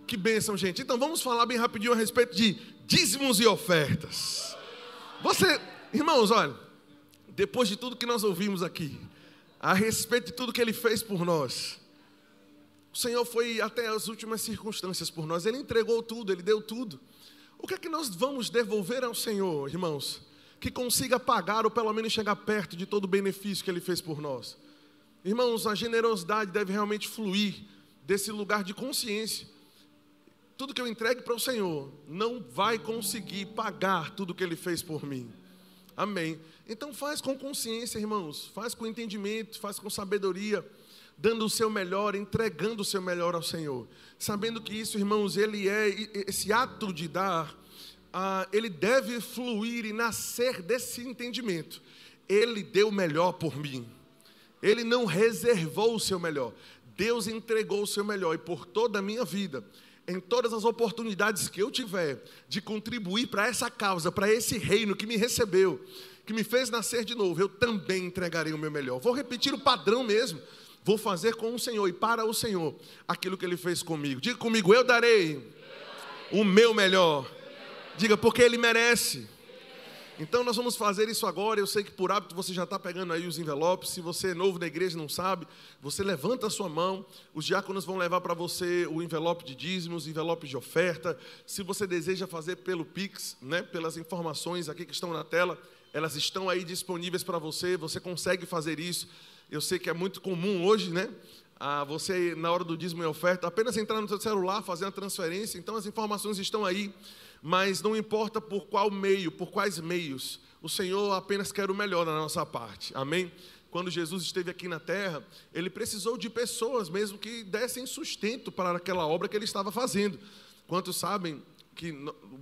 Que bênção, gente. Então vamos falar bem rapidinho a respeito de dízimos e ofertas. Você, irmãos, olha, depois de tudo que nós ouvimos aqui, a respeito de tudo que Ele fez por nós, o Senhor foi até as últimas circunstâncias por nós, Ele entregou tudo, Ele deu tudo. O que é que nós vamos devolver ao Senhor, irmãos? Que consiga pagar ou pelo menos chegar perto de todo o benefício que Ele fez por nós. Irmãos, a generosidade deve realmente fluir desse lugar de consciência. Tudo que eu entregue para o Senhor não vai conseguir pagar tudo que Ele fez por mim. Amém. Então faz com consciência, irmãos. Faz com entendimento, faz com sabedoria dando o seu melhor, entregando o seu melhor ao Senhor. Sabendo que isso, irmãos, ele é esse ato de dar, ah, ele deve fluir e nascer desse entendimento. Ele deu o melhor por mim. Ele não reservou o seu melhor. Deus entregou o seu melhor e por toda a minha vida, em todas as oportunidades que eu tiver de contribuir para essa causa, para esse reino que me recebeu, que me fez nascer de novo, eu também entregarei o meu melhor. Vou repetir o padrão mesmo. Vou fazer com o Senhor e para o Senhor aquilo que Ele fez comigo. Diga comigo, eu darei o meu melhor. Diga, porque Ele merece. Então nós vamos fazer isso agora. Eu sei que por hábito você já está pegando aí os envelopes. Se você é novo na igreja e não sabe, você levanta a sua mão. Os diáconos vão levar para você o envelope de dízimos, envelope de oferta. Se você deseja fazer pelo Pix, né, pelas informações aqui que estão na tela, elas estão aí disponíveis para você. Você consegue fazer isso. Eu sei que é muito comum hoje, né? Ah, você, na hora do dízimo e oferta, apenas entrar no seu celular, fazer a transferência. Então as informações estão aí mas não importa por qual meio, por quais meios, o Senhor apenas quer o melhor da nossa parte, amém? Quando Jesus esteve aqui na terra, ele precisou de pessoas mesmo que dessem sustento para aquela obra que ele estava fazendo. Quantos sabem que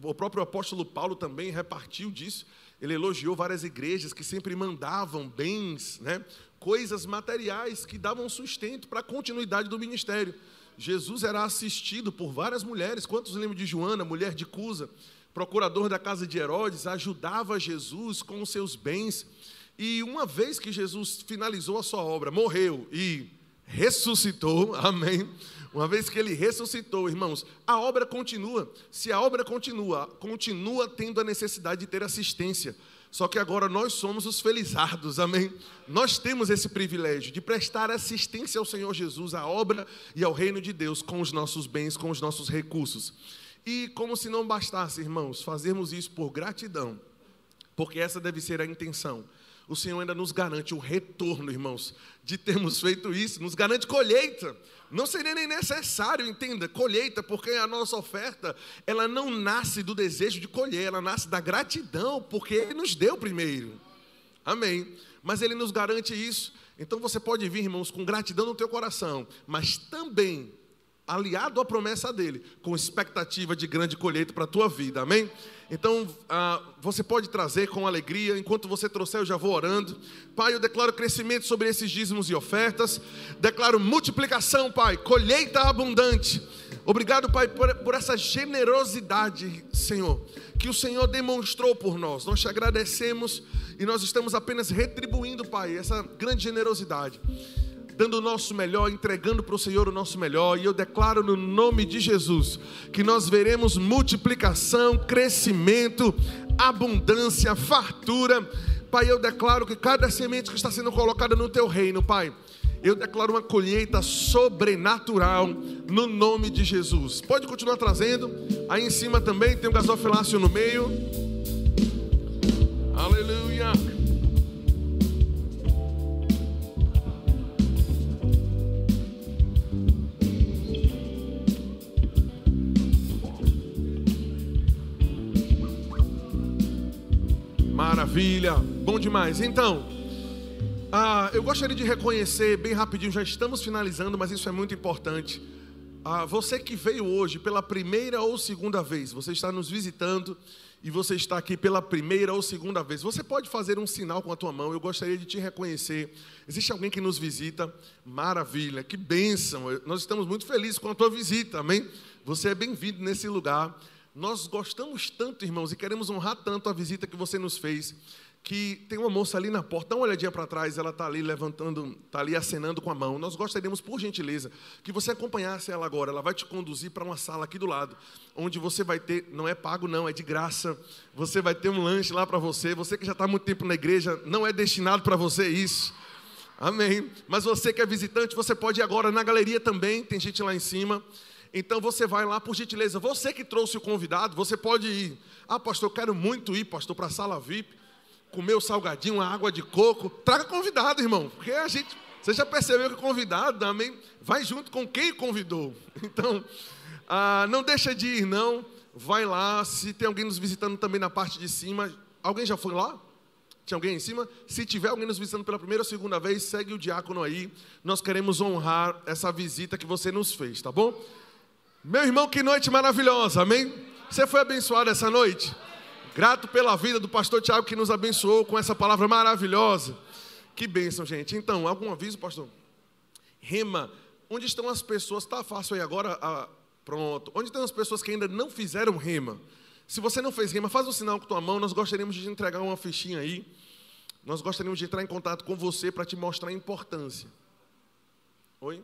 o próprio apóstolo Paulo também repartiu disso? Ele elogiou várias igrejas que sempre mandavam bens, né? coisas materiais que davam sustento para a continuidade do ministério. Jesus era assistido por várias mulheres. Quantos lembram de Joana, mulher de Cusa, procurador da casa de Herodes, ajudava Jesus com os seus bens. E uma vez que Jesus finalizou a sua obra, morreu e ressuscitou, amém. Uma vez que ele ressuscitou, irmãos, a obra continua. Se a obra continua, continua tendo a necessidade de ter assistência. Só que agora nós somos os felizardos, amém? Nós temos esse privilégio de prestar assistência ao Senhor Jesus, à obra e ao reino de Deus com os nossos bens, com os nossos recursos. E como se não bastasse, irmãos, fazermos isso por gratidão, porque essa deve ser a intenção. O Senhor ainda nos garante o retorno, irmãos, de termos feito isso, nos garante colheita. Não seria nem necessário, entenda, colheita, porque a nossa oferta, ela não nasce do desejo de colher, ela nasce da gratidão, porque Ele nos deu primeiro. Amém. Mas Ele nos garante isso. Então você pode vir, irmãos, com gratidão no teu coração, mas também aliado à promessa dele, com expectativa de grande colheita para a tua vida. Amém? Então, ah, você pode trazer com alegria. Enquanto você trouxer, eu já vou orando. Pai, eu declaro crescimento sobre esses dízimos e ofertas. Declaro multiplicação, Pai, colheita abundante. Obrigado, Pai, por, por essa generosidade, Senhor, que o Senhor demonstrou por nós. Nós te agradecemos e nós estamos apenas retribuindo, Pai, essa grande generosidade dando o nosso melhor, entregando para o Senhor o nosso melhor. E eu declaro no nome de Jesus que nós veremos multiplicação, crescimento, abundância, fartura. Pai, eu declaro que cada semente que está sendo colocada no teu reino, Pai, eu declaro uma colheita sobrenatural no nome de Jesus. Pode continuar trazendo. Aí em cima também tem um gasofilácio no meio. Aleluia. Maravilha, bom demais. Então, ah, eu gostaria de reconhecer bem rapidinho, já estamos finalizando, mas isso é muito importante. Ah, você que veio hoje pela primeira ou segunda vez, você está nos visitando e você está aqui pela primeira ou segunda vez, você pode fazer um sinal com a tua mão, eu gostaria de te reconhecer. Existe alguém que nos visita? Maravilha, que bênção, nós estamos muito felizes com a tua visita, amém? Você é bem-vindo nesse lugar. Nós gostamos tanto, irmãos, e queremos honrar tanto a visita que você nos fez, que tem uma moça ali na porta, dá uma olhadinha para trás, ela está ali levantando, está ali acenando com a mão. Nós gostaríamos, por gentileza, que você acompanhasse ela agora. Ela vai te conduzir para uma sala aqui do lado, onde você vai ter, não é pago não, é de graça. Você vai ter um lanche lá para você. Você que já está muito tempo na igreja, não é destinado para você isso. Amém. Mas você que é visitante, você pode ir agora na galeria também, tem gente lá em cima. Então você vai lá, por gentileza, você que trouxe o convidado, você pode ir. Ah, pastor, eu quero muito ir, pastor, para a sala VIP, comer o salgadinho, uma água de coco. Traga convidado, irmão, porque a gente, você já percebeu que convidado também vai junto com quem convidou. Então, ah, não deixa de ir, não. Vai lá, se tem alguém nos visitando também na parte de cima. Alguém já foi lá? Tinha alguém em cima? Se tiver alguém nos visitando pela primeira ou segunda vez, segue o diácono aí. Nós queremos honrar essa visita que você nos fez, tá bom? Meu irmão, que noite maravilhosa, amém? Você foi abençoado essa noite? Grato pela vida do pastor Tiago que nos abençoou com essa palavra maravilhosa. Que bênção, gente. Então, algum aviso, pastor? Rema, onde estão as pessoas? Tá fácil aí agora? Ah, pronto. Onde estão as pessoas que ainda não fizeram rema? Se você não fez rema, faz um sinal com tua mão. Nós gostaríamos de entregar uma fichinha aí. Nós gostaríamos de entrar em contato com você para te mostrar a importância. Oi?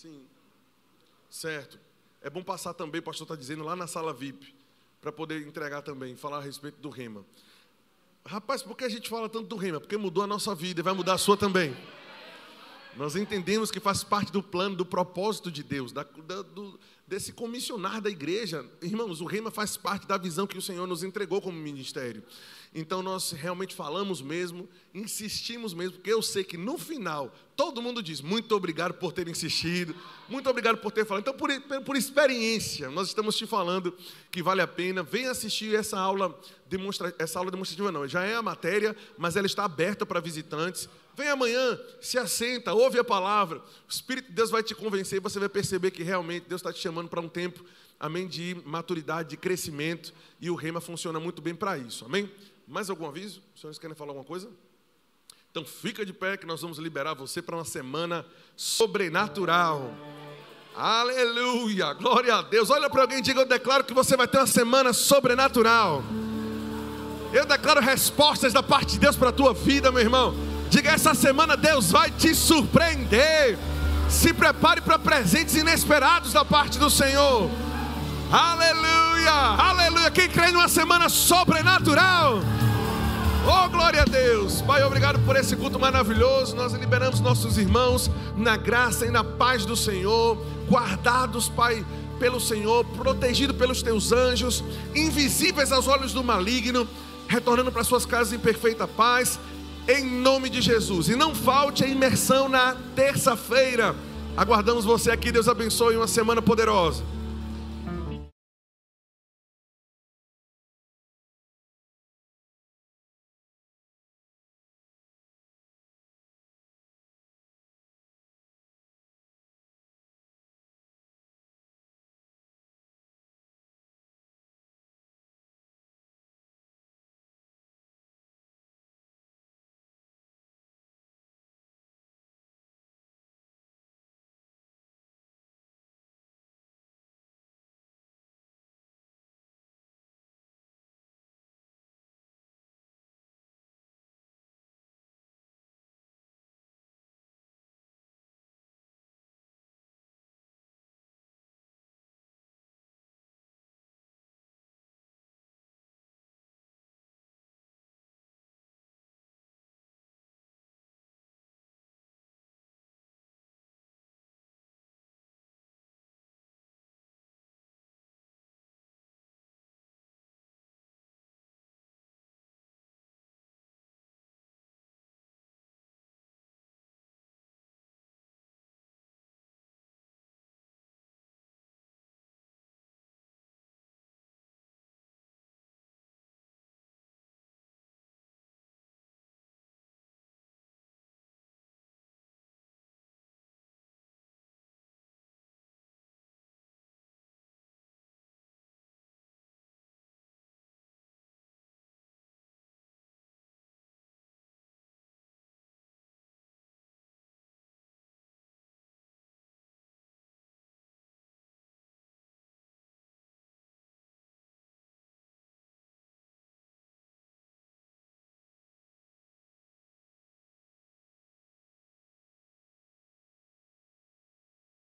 Sim. Certo. É bom passar também, o pastor está dizendo, lá na sala VIP, para poder entregar também, falar a respeito do rema. Rapaz, por que a gente fala tanto do rema? Porque mudou a nossa vida e vai mudar a sua também. Nós entendemos que faz parte do plano, do propósito de Deus, da, da, do, desse comissionar da igreja. Irmãos, o rema faz parte da visão que o Senhor nos entregou como ministério. Então nós realmente falamos mesmo, insistimos mesmo, porque eu sei que no final todo mundo diz muito obrigado por ter insistido, muito obrigado por ter falado. Então, por, por experiência, nós estamos te falando que vale a pena. Venha assistir essa aula, demonstra, essa aula demonstrativa, não, já é a matéria, mas ela está aberta para visitantes. Vem amanhã, se assenta, ouve a palavra. O Espírito de Deus vai te convencer você vai perceber que realmente Deus está te chamando para um tempo, amém, de maturidade, de crescimento. E o rema funciona muito bem para isso, amém? Mais algum aviso? Os senhores querem falar alguma coisa? Então fica de pé que nós vamos liberar você para uma semana sobrenatural. Aleluia, glória a Deus. Olha para alguém e diga: Eu declaro que você vai ter uma semana sobrenatural. Eu declaro respostas da parte de Deus para a tua vida, meu irmão. Diga: Essa semana Deus vai te surpreender. Se prepare para presentes inesperados da parte do Senhor. Aleluia, aleluia. Quem crê numa semana sobrenatural? Oh, glória a Deus. Pai, obrigado por esse culto maravilhoso. Nós liberamos nossos irmãos na graça e na paz do Senhor, guardados, Pai, pelo Senhor, protegidos pelos teus anjos, invisíveis aos olhos do maligno, retornando para suas casas em perfeita paz, em nome de Jesus. E não falte a imersão na terça-feira. Aguardamos você aqui. Deus abençoe uma semana poderosa.